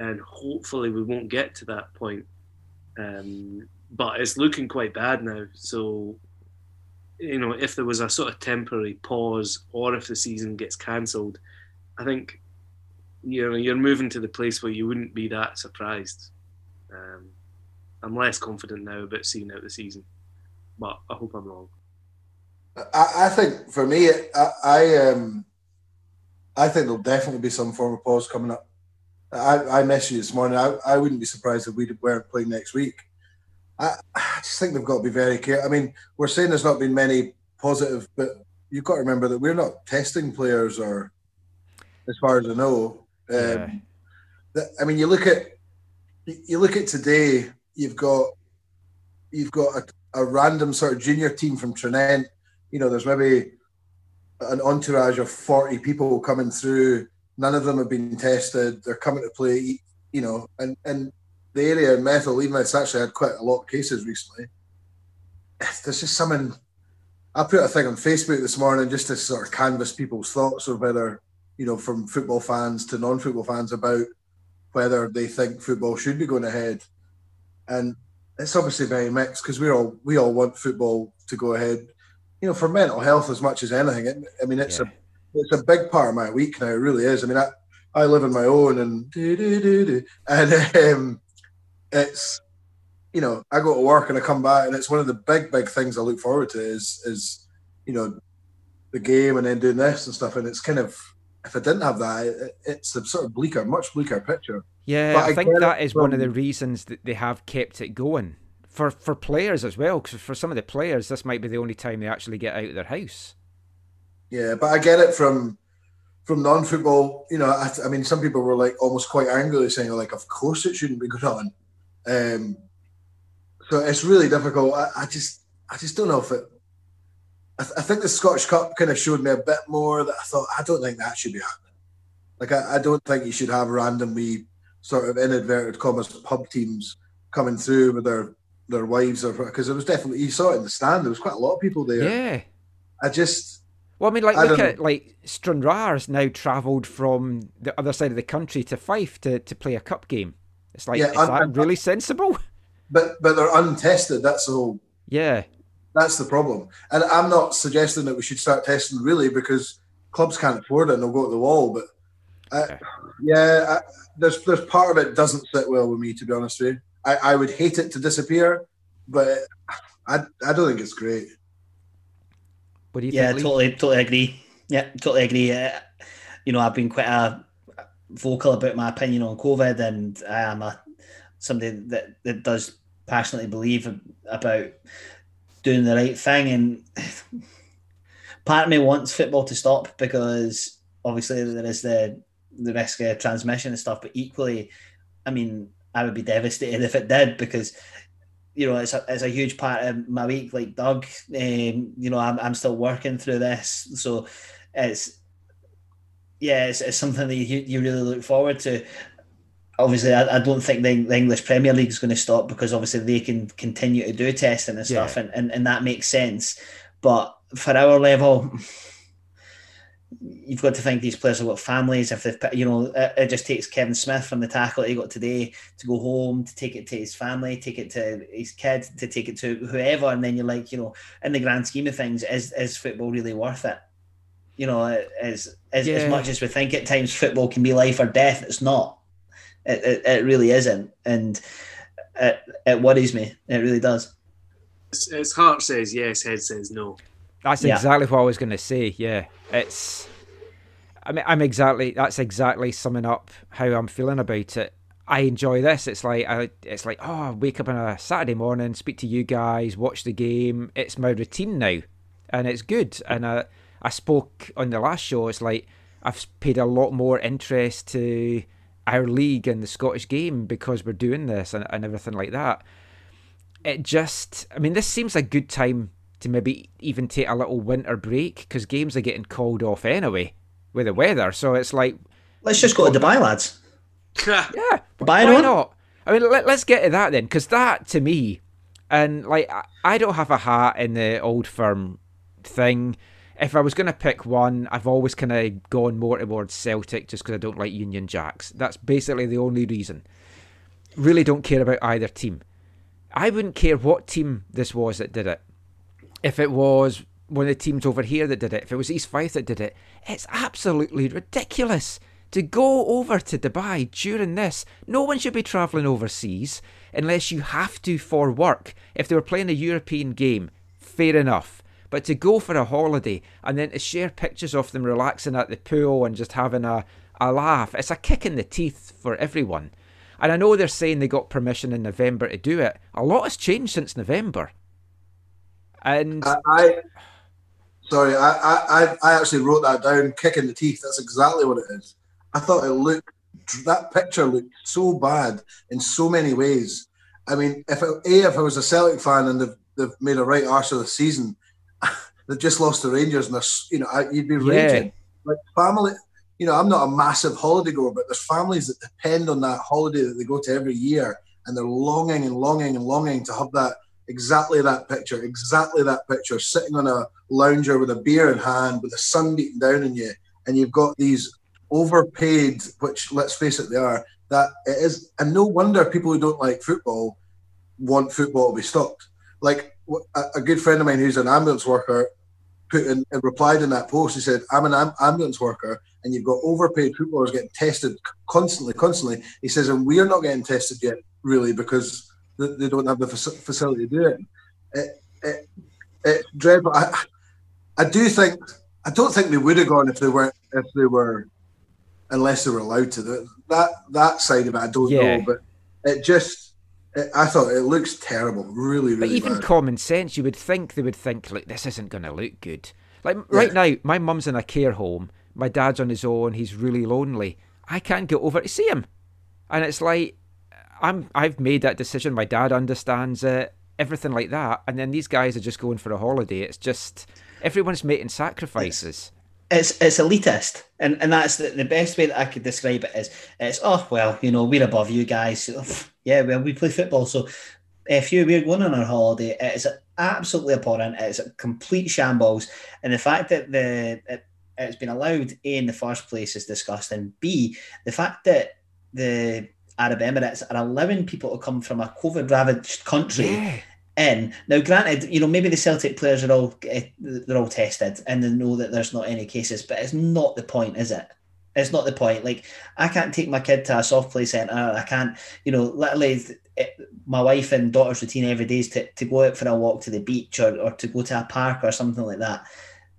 and hopefully we won't get to that point. Um, but it's looking quite bad now. So, you know, if there was a sort of temporary pause, or if the season gets cancelled, I think you know you're moving to the place where you wouldn't be that surprised. Um, I'm less confident now about seeing out the season, but I hope I'm wrong. I, I think for me, I, I um, I think there'll definitely be some form of pause coming up. I, I messaged you this morning. I, I wouldn't be surprised if we weren't playing next week. I, I just think they've got to be very careful. I mean, we're saying there's not been many positive, but you've got to remember that we're not testing players, or as far as I know. Um, Yeah. that- I mean, you look at you look at today. You've got you've got a, a random sort of junior team from Tranent. You know, there's maybe an entourage of forty people coming through. None of them have been tested. They're coming to play. You know, and and the area in Methil, even though it's actually had quite a lot of cases recently. There's just something. I put a thing on Facebook this morning just to sort of canvass people's thoughts of whether, you know, from football fans to non-football fans about whether they think football should be going ahead, and it's obviously very mixed because we all we all want football to go ahead. You know, for mental health as much as anything. It, I mean, it's Yeah. a it's a big part of my week now. It really is. I mean, I, I live on my own and and [laughs] um, it's you know I go to work and I come back and it's one of the big big things I look forward to is is you know the game and then doing this and stuff and it's kind of if I didn't have that it, it's a sort of bleaker much bleaker picture. Yeah, But I I think that is is one of the um, reasons that they have kept it going for for players as well. Because for some of the players, this might be the only time they actually get out of their house. Yeah, but I get it from from non-football. You know, I, I mean, some people were like almost quite angrily saying like, "Of course it shouldn't be going on." Um, so it's really difficult. I, I just, I just don't know if it. I, th- I think the Scottish Cup kind of showed me a bit more that I thought I don't think that should be happening. Like I, I don't think you should have random wee sort of inadvertent commas pub teams coming through with their their wives or because it was definitely you saw it in the stand. There was quite a lot of people there. Yeah. I just Well, I mean, like, I look at like Stranraer's now travelled from the other side of the country to Fife to, to play a cup game. It's like, Yeah, is I'm- that I'm- really sensible? but but they're untested. That's all. Yeah, That's the problem. And I'm not suggesting that we should start testing really because clubs can't afford it and they'll go to the wall. But I, Okay. yeah, I, there's there's part of it doesn't sit well with me to be honest with you. I, I would hate it to disappear, but I I don't think it's great. what do you Yeah, think? Lee? totally, totally agree. Yeah, totally agree. Uh, you know, I've been quite a vocal about my opinion on COVID, and I am a somebody that, that does passionately believe about doing the right thing. And [sighs] part of me wants football to stop because obviously there is the the risk of transmission and stuff. But equally, I mean, I would be devastated if it did because you know, it's a, it's a huge part of my week. Like Doug, um, you know, I'm, I'm still working through this, so it's yeah, it's, it's something that you, you really look forward to. Obviously, I, I don't think the, the English Premier League is going to stop because obviously they can continue to do testing and stuff, Yeah. and, and, and that makes sense. But for our level, you've got to think these players have got families. If they've, you know, it, it just takes Kevin Smith from the tackle that he got today to go home, to take it to his family, take it to his kid, to take it to whoever, and then you're like, you know, in the grand scheme of things, is is football really worth it? You know, as as, Yeah. as much as we think at times football can be life or death, it's not. It, it, it really isn't, and it, it worries me. It really does. It's, it's heart says yes, head says no. That's Yeah. exactly what I was going to say. Yeah, it's. I mean, I'm exactly. That's exactly summing up how I'm feeling about it. I enjoy this. It's like I. It's like oh, I wake up on a Saturday morning, speak to you guys, watch the game. It's my routine now, and it's good. And I, I spoke on the last show. It's like I've paid a lot more interest to our league and the Scottish game because we're doing this and, and everything like that it just i mean this seems a good time to maybe even take a little winter break because games are getting called off anyway with the weather so it's like Let's just go to Dubai, lads. [laughs] yeah Buy why one? not i mean let, let's get to that then because that to me and like I, I don't have a hat in the old firm thing if i was going to pick one i've always kind of gone more towards celtic just because i don't like union jacks that's basically the only reason really don't care about either team I wouldn't care what team this was that did it. If it was one of the teams over here that did it, if it was East Fife that did it, it's absolutely ridiculous to go over to Dubai during this. No one should be travelling overseas unless you have to for work. If they were playing a European game, fair enough. But to go for a holiday and then to share pictures of them relaxing at the pool and just having a, a laugh, it's a kick in the teeth for everyone. And I know they're saying they got permission in November to do it. A lot has changed since November. And I, I sorry, I, I I- actually wrote that down. Kick in the teeth. That's exactly what it is. I thought it looked that picture looked so bad in so many ways. I mean, if it, a if I was a Celtic fan and they've, they've made a right arse of the season, [laughs] they've just lost the Rangers, and they're, you know you'd be Yeah. raging. Like family, you know, I'm not a massive holiday goer, but there's families that depend on that holiday that they go to every year, and they're longing and longing and longing to have that exactly that picture, exactly that picture, sitting on a lounger with a beer in hand, with the sun beating down on you, and you've got these overpaid, which let's face it, they are that it is, and no wonder people who don't like football want football to be stopped. Like a, a good friend of mine who's an ambulance worker put in and replied in that post. He said, "I'm an am- ambulance worker, and you've got overpaid footballers getting tested constantly, constantly." He says, "And we're not getting tested yet, really, because they, they don't have the faci- facility to do it." It, it, it's dreadful. I, I do think I don't think they would have gone if they weren't if they were unless they were allowed to. That that, that side of it, I don't Yeah. know, but it just. It, I thought it looks terrible, really, really But even bad. common sense, you would think they would think, like, this isn't going to look good. Like, right now, my mum's in a care home. My dad's on his own. He's really lonely. I can't get over to see him. And it's like, I'm, I've made that decision. My dad understands it, everything like that. And then these guys are just going for a holiday. It's just, everyone's making sacrifices. It's it's elitist, and and that's the, the best way that I could describe it is it's oh well, you know, we're above you guys. Yeah, well, we play football, so if you we're going on our holiday, it's absolutely abhorrent. It's a complete shambles, and the fact that the it, it's been allowed a in the first place is disgusting. B the fact that the Arab Emirates are allowing people to come from a COVID ravaged country Yeah. In. Now, granted, you know maybe the Celtic players are all eh, they're all tested and they know that there's not any cases, but it's not the point, is it? It's not the point. Like I can't take my kid to a soft play centre. I can't, you know, literally eh, my wife and daughter's routine every day is to, to go out for a walk to the beach or, or to go to a park or something like that.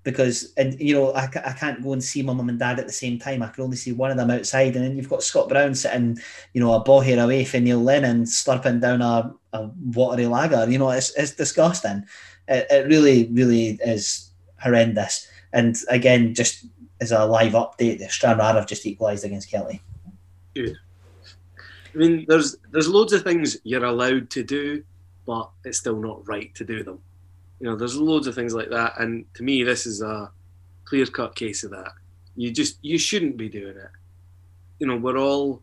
Because and you know I, I can't go and see my mum and dad at the same time. I can only see one of them outside, and then you've got Scott Brown sitting, you know, a hair away from Neil Lennon, slurping down a, a watery lager. You know, it's it's disgusting. It, it really, really is horrendous. And again, just as a live update, the Stranraer have just equalised against Kelty. I mean, there's there's loads of things you're allowed to do, but it's still not right to do them. You know, there's loads of things like that, and to me, this is a clear cut case of that. You just you shouldn't be doing it. You know, we're all,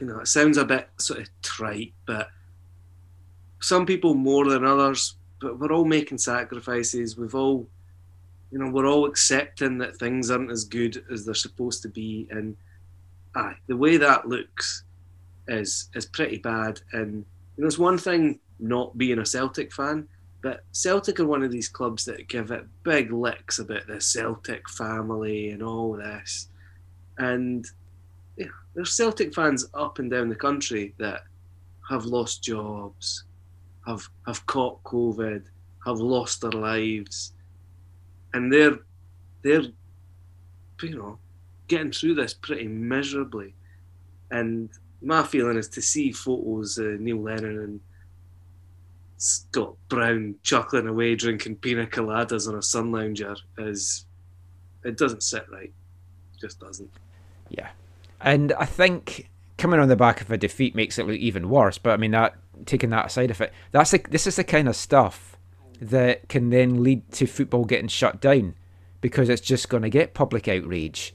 you know, it sounds a bit sort of trite, but some people more than others. But we're all making sacrifices. We've all, you know, we're all accepting that things aren't as good as they're supposed to be, and aye, the way that looks is is pretty bad. And you know, it's one thing not being a Celtic fan, but Celtic are one of these clubs that give it big licks about the Celtic family and all this. And yeah, there's Celtic fans up and down the country that have lost jobs, have have caught COVID, have lost their lives, and they're they're you know getting through this pretty miserably. And my feeling is to see photos of Neil Lennon and Scott Brown chuckling away drinking pina coladas on a sun lounger is it doesn't sit right. It just doesn't. Yeah. And I think coming on the back of a defeat makes it look even worse. But I mean, that taking that aside of it, that's the, this is the kind of stuff that can then lead to football getting shut down because it's just going to get public outrage,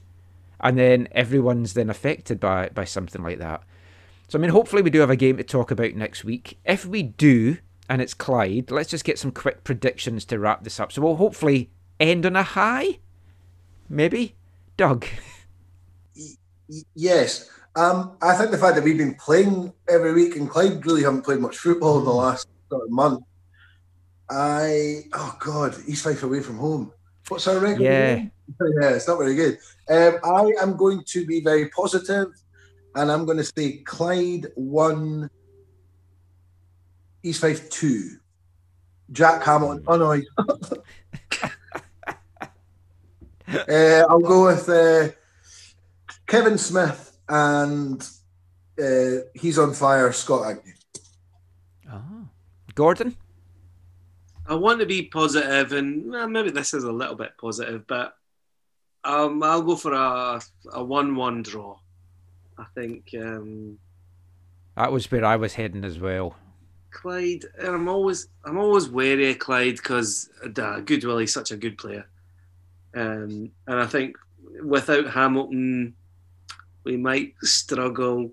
and then everyone's then affected by by something like that. So I mean, hopefully we do have a game to talk about next week. If we do, and it's Clyde, let's just get some quick predictions to wrap this up. So we'll hopefully end on a high, maybe. Doug. Yes. Um, I think the fact that we've been playing every week and Clyde really haven't played much football in the last sort of month. I oh god, East Fife away from home. What's our record? Yeah. again? [laughs] yeah, it's not very good. Um, I am going to be very positive, and I'm going to say Clyde one, East Fife two. Jack Hamilton. Oh no, he's- [laughs] uh, I'll go with uh, Kevin Smith and uh, he's on fire. Scott Agnew. Oh. Gordon? I want to be positive, and well, maybe this is a little bit positive, but um, I'll go for a a one-one draw. I think um, That was where I was heading as well. Clyde, and I'm always I'm always wary of Clyde because uh, Goodwillie's such a good player, um, and I think without Hamilton we might struggle.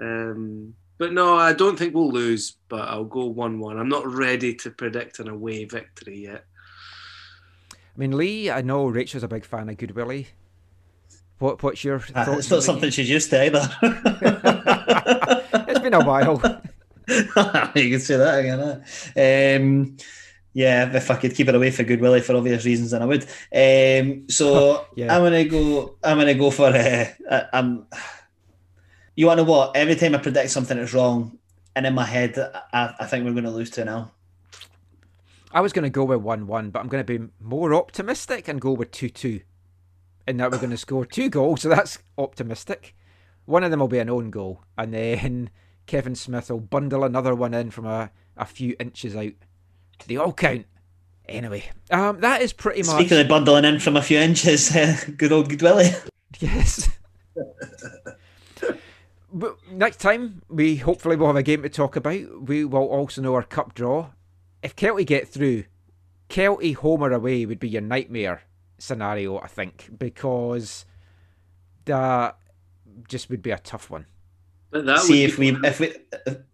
Um, but no, I don't think we'll lose. But I'll go one-one. I'm not ready to predict an away victory yet. I mean, Lee, I know Rachel's a big fan of Goodwillie. What, what's your Uh, it's not something she's used to either. [laughs] it's been a while. [laughs] [laughs] you can say that again. Huh? Um, yeah, if I could keep it away for Goodwillie for obvious reasons, then I would. Um, so [laughs] Yeah. I'm gonna go. I'm gonna go for. Uh, I- I'm. You want to know what? Every time I predict something that's wrong, and in my head, I, I think we're going to lose two now. I was going to go with 1 1, but I'm going to be more optimistic and go with 2 2. and that we're going [sighs] to score two goals, so that's optimistic. One of them will be an own goal, and then Kevin Smith will bundle another one in from a, a few inches out. They all count. Anyway, um, that is pretty much. Speaking of bundling in from a few inches, [laughs] good old Goodwillie. [laughs] Yes. but next time, we hopefully will have a game to talk about. We will also know our cup draw. If Kelty get through, Kelty Homer away would be your nightmare scenario, I think, because that just would be a tough one. But that See if we if we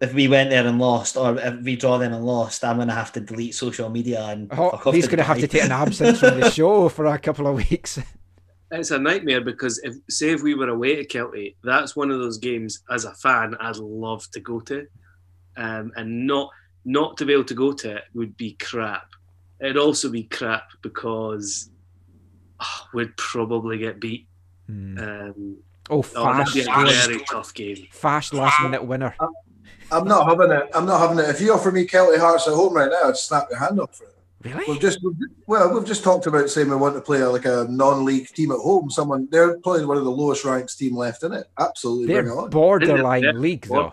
if we went there and lost, or if we draw them and lost, I'm going to have to delete social media and Oh, he's going to have to take an absence from the [laughs] show for a couple of weeks. it's a nightmare because if say if we were away to Kelty, that's one of those games as a fan I'd love to go to, um, and not not to be able to go to it would be crap. It'd also be crap because ah, we'd probably get beat. Hmm. Um, Oh, that'd fast, a very tough game. fast last minute winner. I'm not having it. I'm not having it. If you offer me Kelty Hearts at home right now, I'd snap your hand off for it. Really? We've just we've, well, we've just talked about saying we want to play like a non-league team at home. Someone they're probably one of the lowest ranked team left in it. Absolutely, bring it They're on. borderline Yeah. league, though.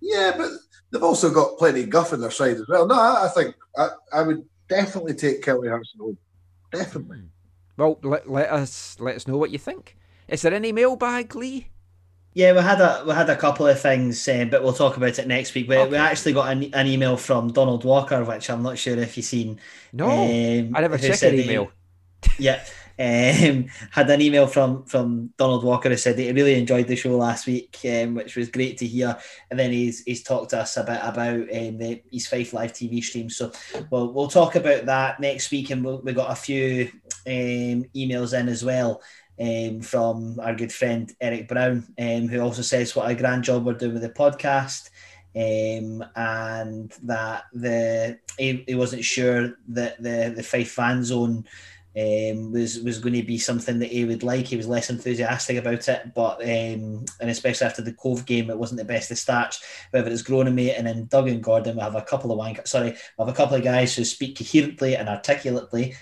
Yeah, but they've also got plenty of guff in their side as well. No, I, I think I, I would definitely take Kelty Hearts at home. Definitely. Well, let, let us let us know what you think. Is there any mailbag, Lee? Yeah, we had a we had a couple of things, uh, but we'll talk about it next week. We, we actually got an, an email from Donald Walker, which I'm not sure if you've seen. No, Um, I never who check an that he- email. yeah, um, [laughs] had an email from from Donald Walker who said that he really enjoyed the show last week, um, which was great to hear. And then he's he's talked to us a bit about um, the East Fife live TV stream. So we'll we'll talk about that next week, and we'll, we got a few um, emails in as well. Um, from our good friend Eric Brown, um, who also says what a grand job we're doing with the podcast, um, and that the he, he wasn't sure that the the Fife fan zone um, was was going to be something that he would like. He was less enthusiastic about it, but um, and especially after the Cove game, it wasn't the best of starts. However, it's grown on me, and then Doug and Gordon, we have a couple of wank. Sorry, we have a couple of guys who speak coherently and articulately,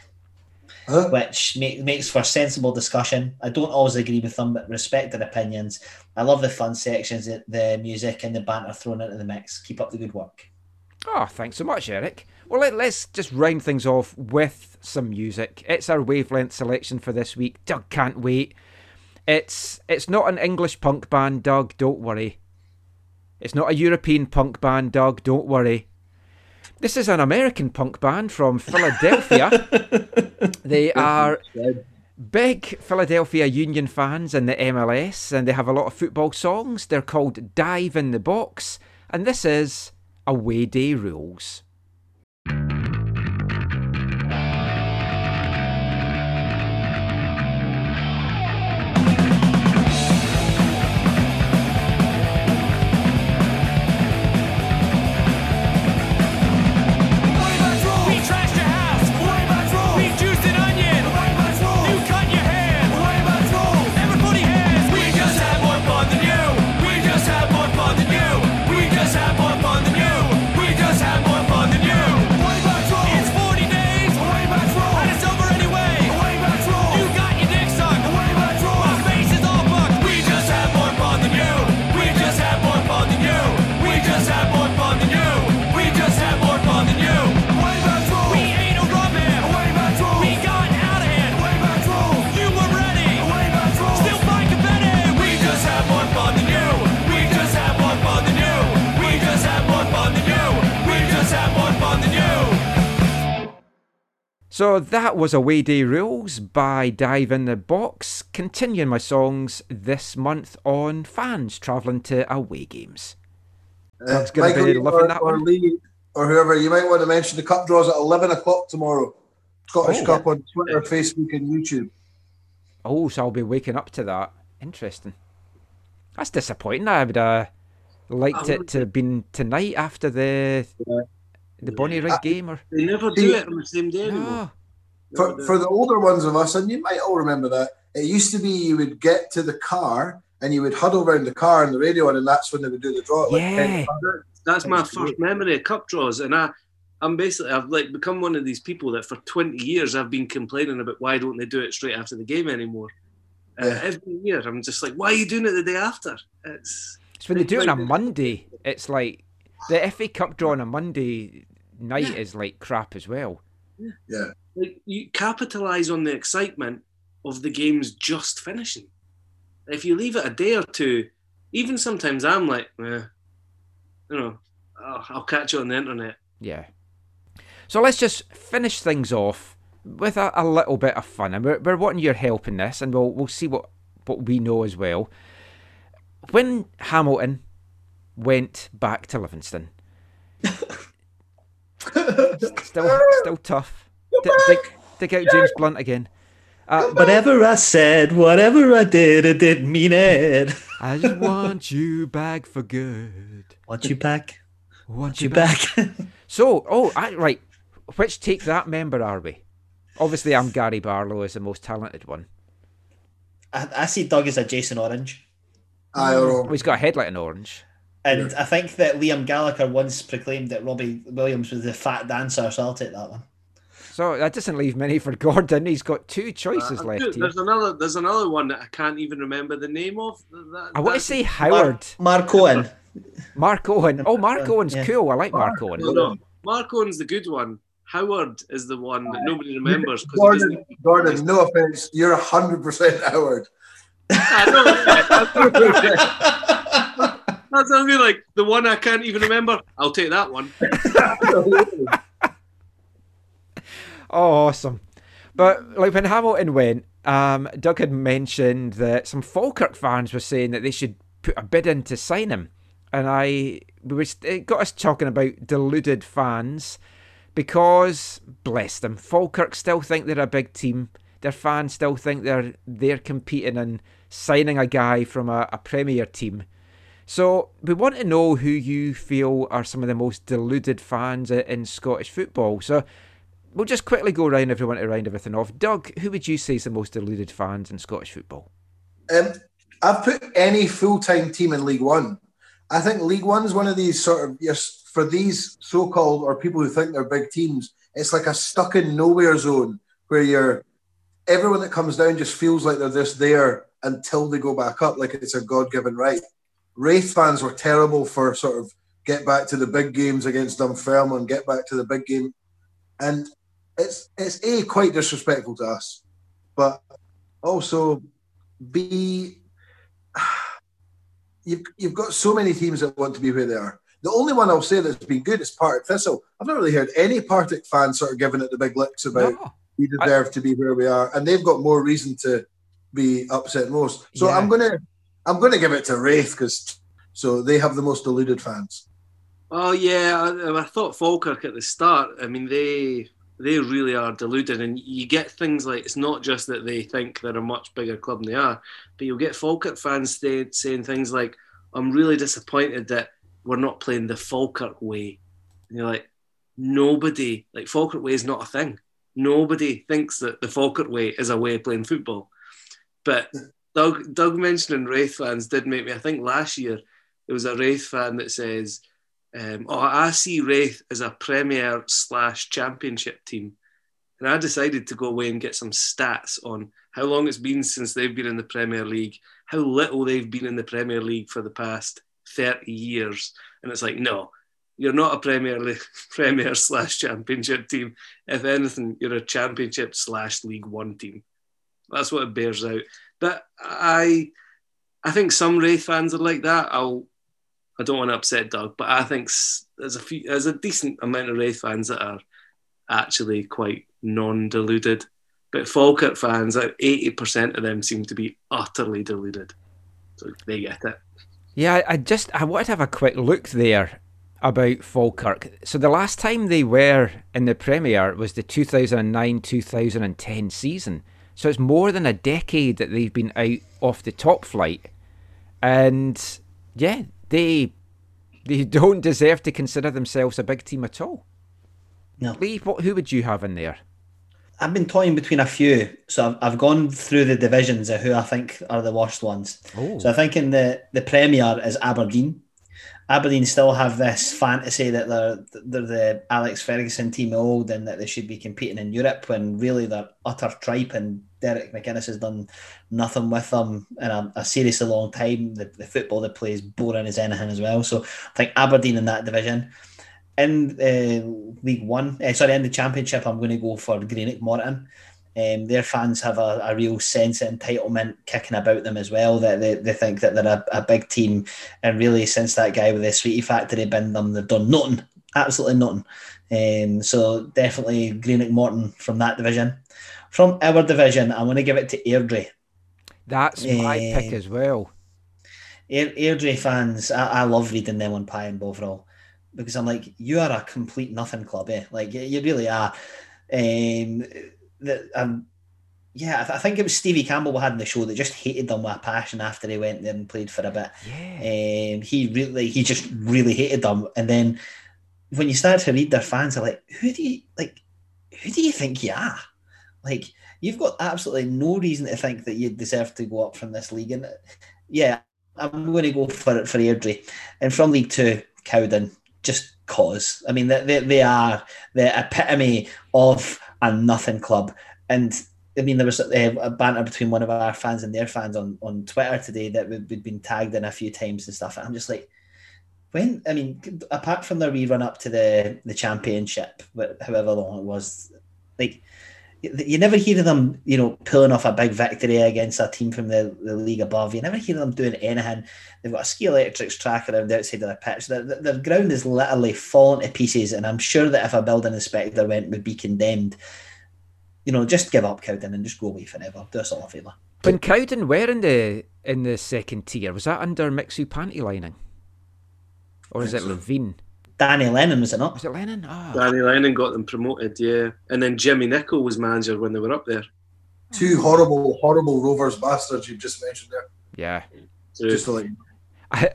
Huh? which make, makes for sensible discussion. I don't always agree with them, but respect their opinions. I love the fun sections, the, the music and the banter thrown into the mix. Keep up the good work. Oh, thanks so much, Eric. Well, let, let's just round things off with some music. It's our wavelength selection for this week. Doug can't wait. It's it's not an English punk band, Doug. Don't worry. It's not a European punk band, Doug. Don't worry. This is an American punk band from Philadelphia. [laughs] they are big Philadelphia Union fans in the MLS, and they have a lot of football songs. They're called Dive in the Box, and this is Away Day Rules. So that was Away Day Rules by Dive in the Box. Continuing my songs this month on fans travelling to away games. Doug's gonna be Michael, loving or, that or one. Lee or whoever, you might want to mention the cup draws at 11 o'clock tomorrow. Scottish Oh. Cup on Twitter, Facebook, and YouTube. Oh, so I'll be waking up to that. Interesting. That's disappointing. I would uh, liked it to have been tonight after the the Bonnyrigg Uh, game or They never do it on the same day anymore. no. For, for the older ones of us, and you might all remember that, it used to be you would get to the car and you would huddle around the car and the radio on, and that's when they would do the draw. like Yeah. That's my Thanks, first memory of cup draws, and I, I'm basically I've like become one of these people that for 20 years I've been complaining about why don't they do it straight after the game anymore. Uh, Yeah. every year I'm just like, why are you doing it the day after? It's It's when they do it on a Monday. It's like the FA Cup draw on a Monday night is like crap as well. Yeah. like you capitalize on the excitement of the games just finishing. If you leave it a day or two, even sometimes I'm like, eh, you know, I'll, I'll catch you on the internet. Yeah. So let's just finish things off with a, a little bit of fun, and we're, we're wanting your help in this, and we'll we'll see what what we know as well. When Hamilton went back to Livingston, [laughs] still still tough. D- dig, dig out James Blunt again. Uh, Whatever I said, whatever I did, it didn't mean it. [laughs] I just want you back for good. Want you back? Want Want you you back. back? [laughs] So, oh, I, right. Which take that member are we? Obviously, I'm Gary Barlow as the most talented one. I, I see Doug as a Jason Orange. Aye, or Oh, he's got a head like an orange. And I think that Liam Gallagher once proclaimed that Robbie Williams was the fat dancer, so I'll take that one. So that doesn't leave many for Gordon. He's got two choices Uh, left dude, here. there's another. There's another one that I can't even remember the name of. That- I want to say Howard. Mark Owen. Mark Owen. Oh, Mark Owen's yeah. cool. I like Mark Owen. No, no. Mark Owen's the good one. Howard is the one that nobody remembers. Gordon, Gordon, no offense, you're hundred percent Howard. I know. [laughs] [laughs] That's what I mean. Like the one I can't even remember. I'll take that one. [laughs] Oh, awesome. But like when Hamilton went, um, Doug had mentioned that some Falkirk fans were saying that they should put a bid in to sign him, and I we was it got us talking about deluded fans because bless them, Falkirk still think they're a big team. Their fans still think they're they're competing and signing a guy from a, a Premier team. So we want to know who you feel are some of the most deluded fans in Scottish football. So we'll just quickly go around everyone to round everything off. Doug, who would you say is the most deluded fans in Scottish football? Um, I've put any full time team in League One. I think League One is one of these sort of yes for these so called or people who think they're big teams. It's like a stuck in nowhere zone where you're everyone that comes down just feels like they're just there until they go back up, like it's a God given right. Raith fans were terrible for sort of get back to the big games against Dunfermline, get back to the big game, and it's it's a quite disrespectful to us, but also b [sighs] you've you've got so many teams that want to be where they are. The only one I'll say that's been good is Partick Thistle. I've not really heard any Partick fans sort of giving it the big licks about No. we deserve to be where we are, and they've got more reason to be upset most. So Yeah. I'm gonna I'm gonna give it to Raith because so they have the most deluded fans. Oh yeah, I, I thought Falkirk at the start. I mean, they they really are deluded, and you get things like it's not just that they think they're a much bigger club than they are, but you'll get Falkirk fans stay, saying things like, "I'm really disappointed that we're not playing the Falkirk way." And you're like, nobody like Falkirk way is not a thing. Nobody thinks that the Falkirk way is a way of playing football. But Doug Doug mentioning Raith fans did make me. I think last year there was a Raith fan that says. Um, oh, I see Raith as a Premier slash Championship team, and I decided to go away and get some stats on how long it's been since they've been in the Premier League, how little they've been in the Premier League for the past thirty years, and it's like, no, you're not a Premier League, [laughs] Premier slash Championship team. If anything, you're a Championship slash League One team. That's what it bears out. But I, I think some Raith fans are like that. I'll I don't want to upset Doug, but I think there's a few, there's a decent amount of Raith fans that are actually quite non-deluded. But Falkirk fans, eighty percent of them seem to be utterly deluded. So they get it. Yeah, I- just I wanted to have a quick look there about Falkirk. So the last time they were in the Premier was the 2009-2010 season. So it's more than a decade that they've been out off the top flight. And yeah, they They [laughs] don't deserve to consider themselves a big team at all. No. Lee, what, who would you have in there? I've been toying between a few, so I've, I've gone through the divisions of who I think are the worst ones. Oh. So I think in the the Premier is Aberdeen. Aberdeen still have this fantasy that they're they're the Alex Ferguson team old and that they should be competing in Europe when really they're utter tripe and Derek McInnes has done nothing with them in a, a seriously long time. The, the football they play is boring as anything as well. So I think Aberdeen in that division. In uh, League One, uh, sorry, in the Championship, I'm going to go for Greenock Morton. Um, their fans have a, a real sense of entitlement kicking about them as well. That they, they think that they're a, a big team, and really since that guy with the Sweetie Factory binned them, they've done nothing, absolutely nothing. Um, so definitely Greenock Morton from that division. From our division, I'm going to give it to Airdrie. That's my Eh, pick as well. Air, Airdrie fans, I, I love reading them on Pie and Bovril because I'm like, you are a complete nothing club, eh? Like you, you really are. Um, the, um, yeah, I, th- I think it was Stevie Campbell we had in the show that just hated them with a passion after he went there and played for a bit. Yeah. Um, he really, he just really hated them. And then when you start to read their fans, are like, who do you like? Who do you think you are? Like, you've got absolutely no reason to think that you deserve to go up from this league. And yeah, I'm going to go for it for Airdrie. And from League Two, Cowden, just cause. I mean, they, they, they are the epitome of a nothing club. And I mean, there was a, a banter between one of our fans and their fans on, on Twitter today that we'd, been tagged in a few times and stuff. And I'm just like, when, I mean, apart from their rerun up to the, the championship, however long it was, like, you you never hear of them, you know, pulling off a big victory against a team from the, the league above. You never hear them doing anything. They've got a ski electrics track around the outside of the pitch. Their, their their ground is literally falling to pieces. And I'm sure that if a building inspector went, would be condemned. You know, just give up Cowden and just go away forever. Do us all a favour. When Cowden were in the in the second tier, was that under Mixu Paatelainen? Or is it Levine? Danny Lennon, was it not? Was it Lennon? Ah. Danny Lennon got them promoted, yeah. And then Jimmy Nicholl was manager when they were up there. Two horrible, horrible Rovers bastards you've just mentioned there. Yeah. So, Just to let you know. I,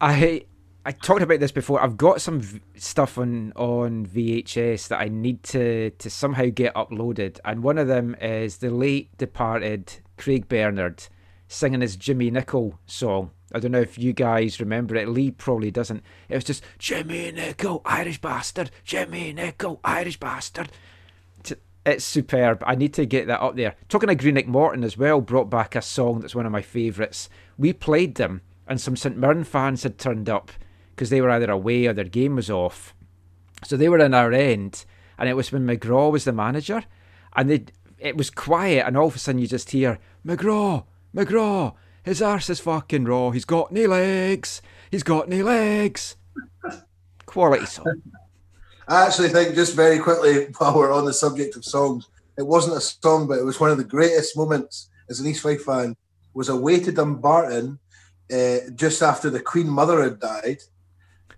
I, I talked about this before. I've got some v- stuff on on VHS that I need to to somehow get uploaded, and one of them is the late departed Craig Bernard singing his Jimmy Nicholl song. I don't know if you guys remember it. Lee probably doesn't. It was just Jimmy Nicholl, Irish bastard. Jimmy Nicholl, Irish bastard. It's superb. I need to get that up there. Talking of Greenock Morton as well, brought back a song that's one of my favourites. We played them, and some St Mirren fans had turned up because they were either away or their game was off. So they were in our end, and it was when McGraw was the manager, and they it was quiet, and all of a sudden you just hear McGraw, McGraw, his arse is fucking raw. He's got no legs. He's got no legs. Quality song. I actually think, just very quickly, while we're on the subject of songs, it wasn't a song, but it was one of the greatest moments as an East Fife fan. Was away to Dumbarton uh, just after the Queen Mother had died,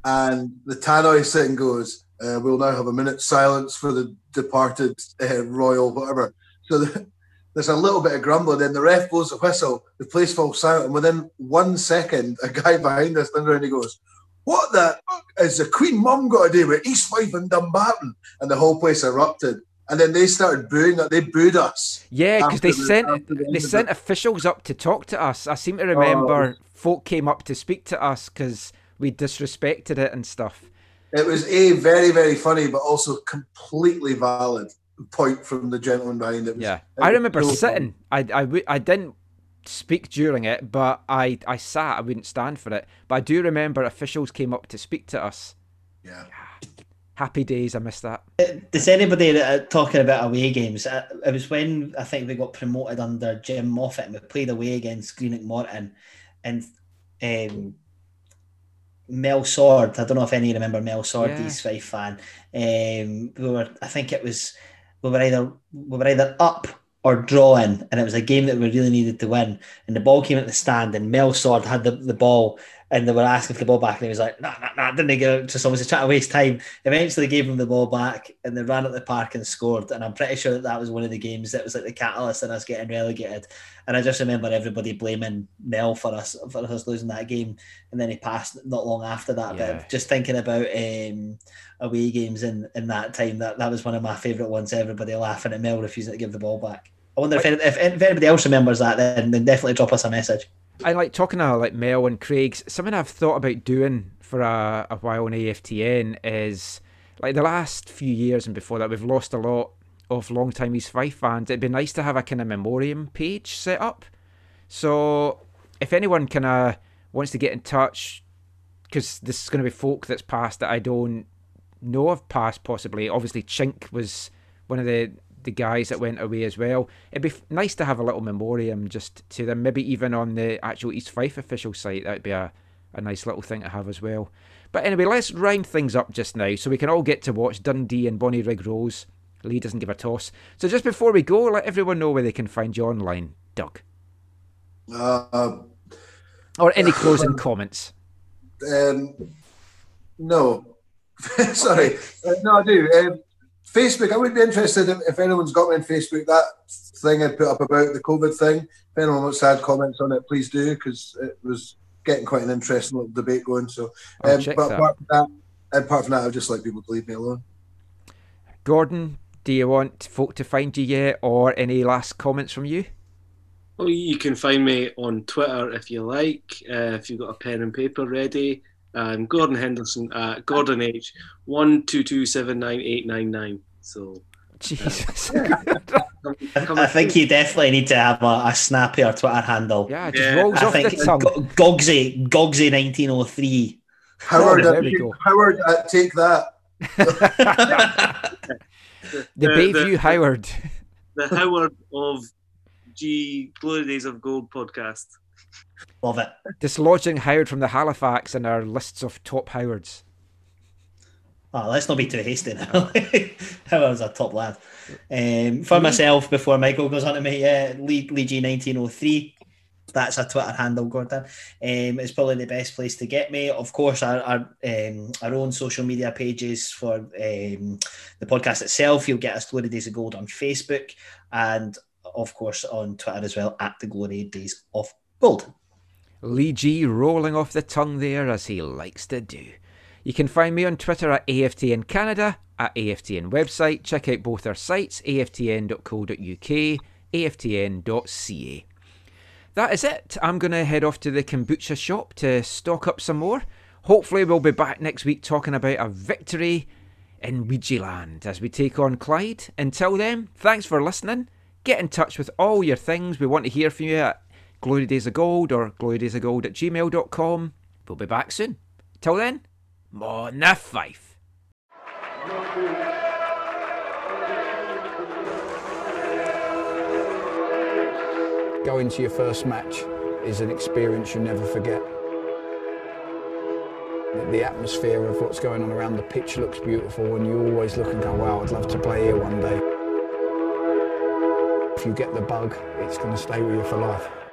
and the tannoy sitting goes, uh, "We'll now have a minute's silence for the departed uh, royal whatever." So the, there's a little bit of grumbling, then the ref blows the whistle, the place falls silent, and within one second, a guy [laughs] behind us turns around and he goes, what the fuck is the Queen Mum got to do with East Fife and Dumbarton? And the whole place erupted. And then they started booing. They booed us. Yeah, because they the- sent the they sent it. officials up to talk to us. I seem to remember oh. folk came up to speak to us because we disrespected it and stuff. It was a very, very funny, but also completely valid point from the gentleman behind it. It was- Yeah, it I was remember so sitting. I, I, w- I didn't speak during it, but I, I sat. I wouldn't stand for it. But I do remember officials came up to speak to us. Yeah. Happy days. I missed that. Does anybody uh, talking about away games? Uh, it was when I think we got promoted under Jim Moffat and we played away against Greenock Morton and um, Mel Sword. I don't know if any remember Mel Sword, Yeah. East Fife fan. Um, we were, I think it was, we were either we were either up or drawing, and it was a game that we really needed to win. And the ball came at the stand, and Mel Sword had the, the ball, and they were asking for the ball back, and he was like, "Nah, nah, nah." Didn't they go? to someone to try to waste time. Eventually, gave him the ball back, and they ran at the park and scored. And I'm pretty sure that that was one of the games that was like the catalyst in us getting relegated. And I just remember everybody blaming Mel for us for us losing that game, and then he passed not long after that. Yeah. But just thinking about um, away games in in that time, that that was one of my favourite ones. Everybody laughing at Mel refusing to give the ball back. I wonder if, any, if, if anybody else remembers that, then, then definitely drop us a message. I like talking to like Mel and Craig's. Something I've thought about doing for a, a while on AFTN is like the last few years and before that, we've lost a lot of long time East Fife fans. It'd be nice to have a kind of memoriam page set up. So if anyone kind of wants to get in touch, because this is going to be folk that's passed that I don't know of past, possibly. Obviously, Chink was one of the the guys that went away as well. It'd be f- nice to have a little memoriam just to them, maybe even on the actual East Fife official site. That'd be a, a nice little thing to have as well. But anyway, let's round things up just now so we can all get to watch Dundee and Bonnyrigg Rose. Lee doesn't give a toss. So just before we go, let everyone know where they can find you online, Doug. Uh, Or any [laughs] closing comments. um, no, [laughs] sorry, Uh, no, I do. Um, Facebook. I would be interested if, if anyone's got me on Facebook. That thing I put up about the COVID thing. If anyone wants to add comments on it, please do because it was getting quite an interesting little debate going. So, um, but that. apart from that, apart from that, I'd just like people to leave me alone. Gordon, do you want folk to find you yet, or any last comments from you? Well, you can find me on Twitter if you like. Uh, if you've got a pen and paper ready, um, Gordon Henderson at Gordon H one two two seven nine eight nine nine. So Jesus. Uh, come, come I think you definitely need to have a, a snappier Twitter handle. yeah, it just Yeah, rolls I off think the tongue. Go- Gogsy, Gogsy 1903. Howard, there at, we go. Howard, at, take that. [laughs] The the- Bayview the- Howard. the Howard of G Glory Days of Gold podcast. Love it. Dislodging Howard from the Halifax in our lists of top Howards. Oh, let's not be too hasty now. [laughs] Howard's a top lad. Um, for myself, before Michael goes on to me, yeah, Lee, Lee G1903. That's a Twitter handle, Gordon. Um, it's probably the best place to get me. Of course, our our, um, our own social media pages for um, the podcast itself. You'll get us Glory Days of Gold on Facebook and, of course, on Twitter as well at the Glory Days of Gold. Lee G rolling off the tongue there as he likes to do. You can find me on Twitter at AFTN Canada, at AFTN website. Check out both our sites, aftn.co.uk, aftn.ca. That is it. I'm going to head off to the kombucha shop to stock up some more. Hopefully, we'll be back next week talking about a victory in Ouija Land as we take on Clyde. Until then, thanks for listening. Get in touch with all your things. We want to hear from you at Glory Days of Gold or glorydaysofgold at gmail.com. We'll be back soon. Till then, Mon na Fife. Going to your first match is an experience you never forget. The atmosphere of what's going on around the pitch looks beautiful, and you always look and oh, go, wow, I'd love to play here one day. If you get the bug, it's going to stay with you for life.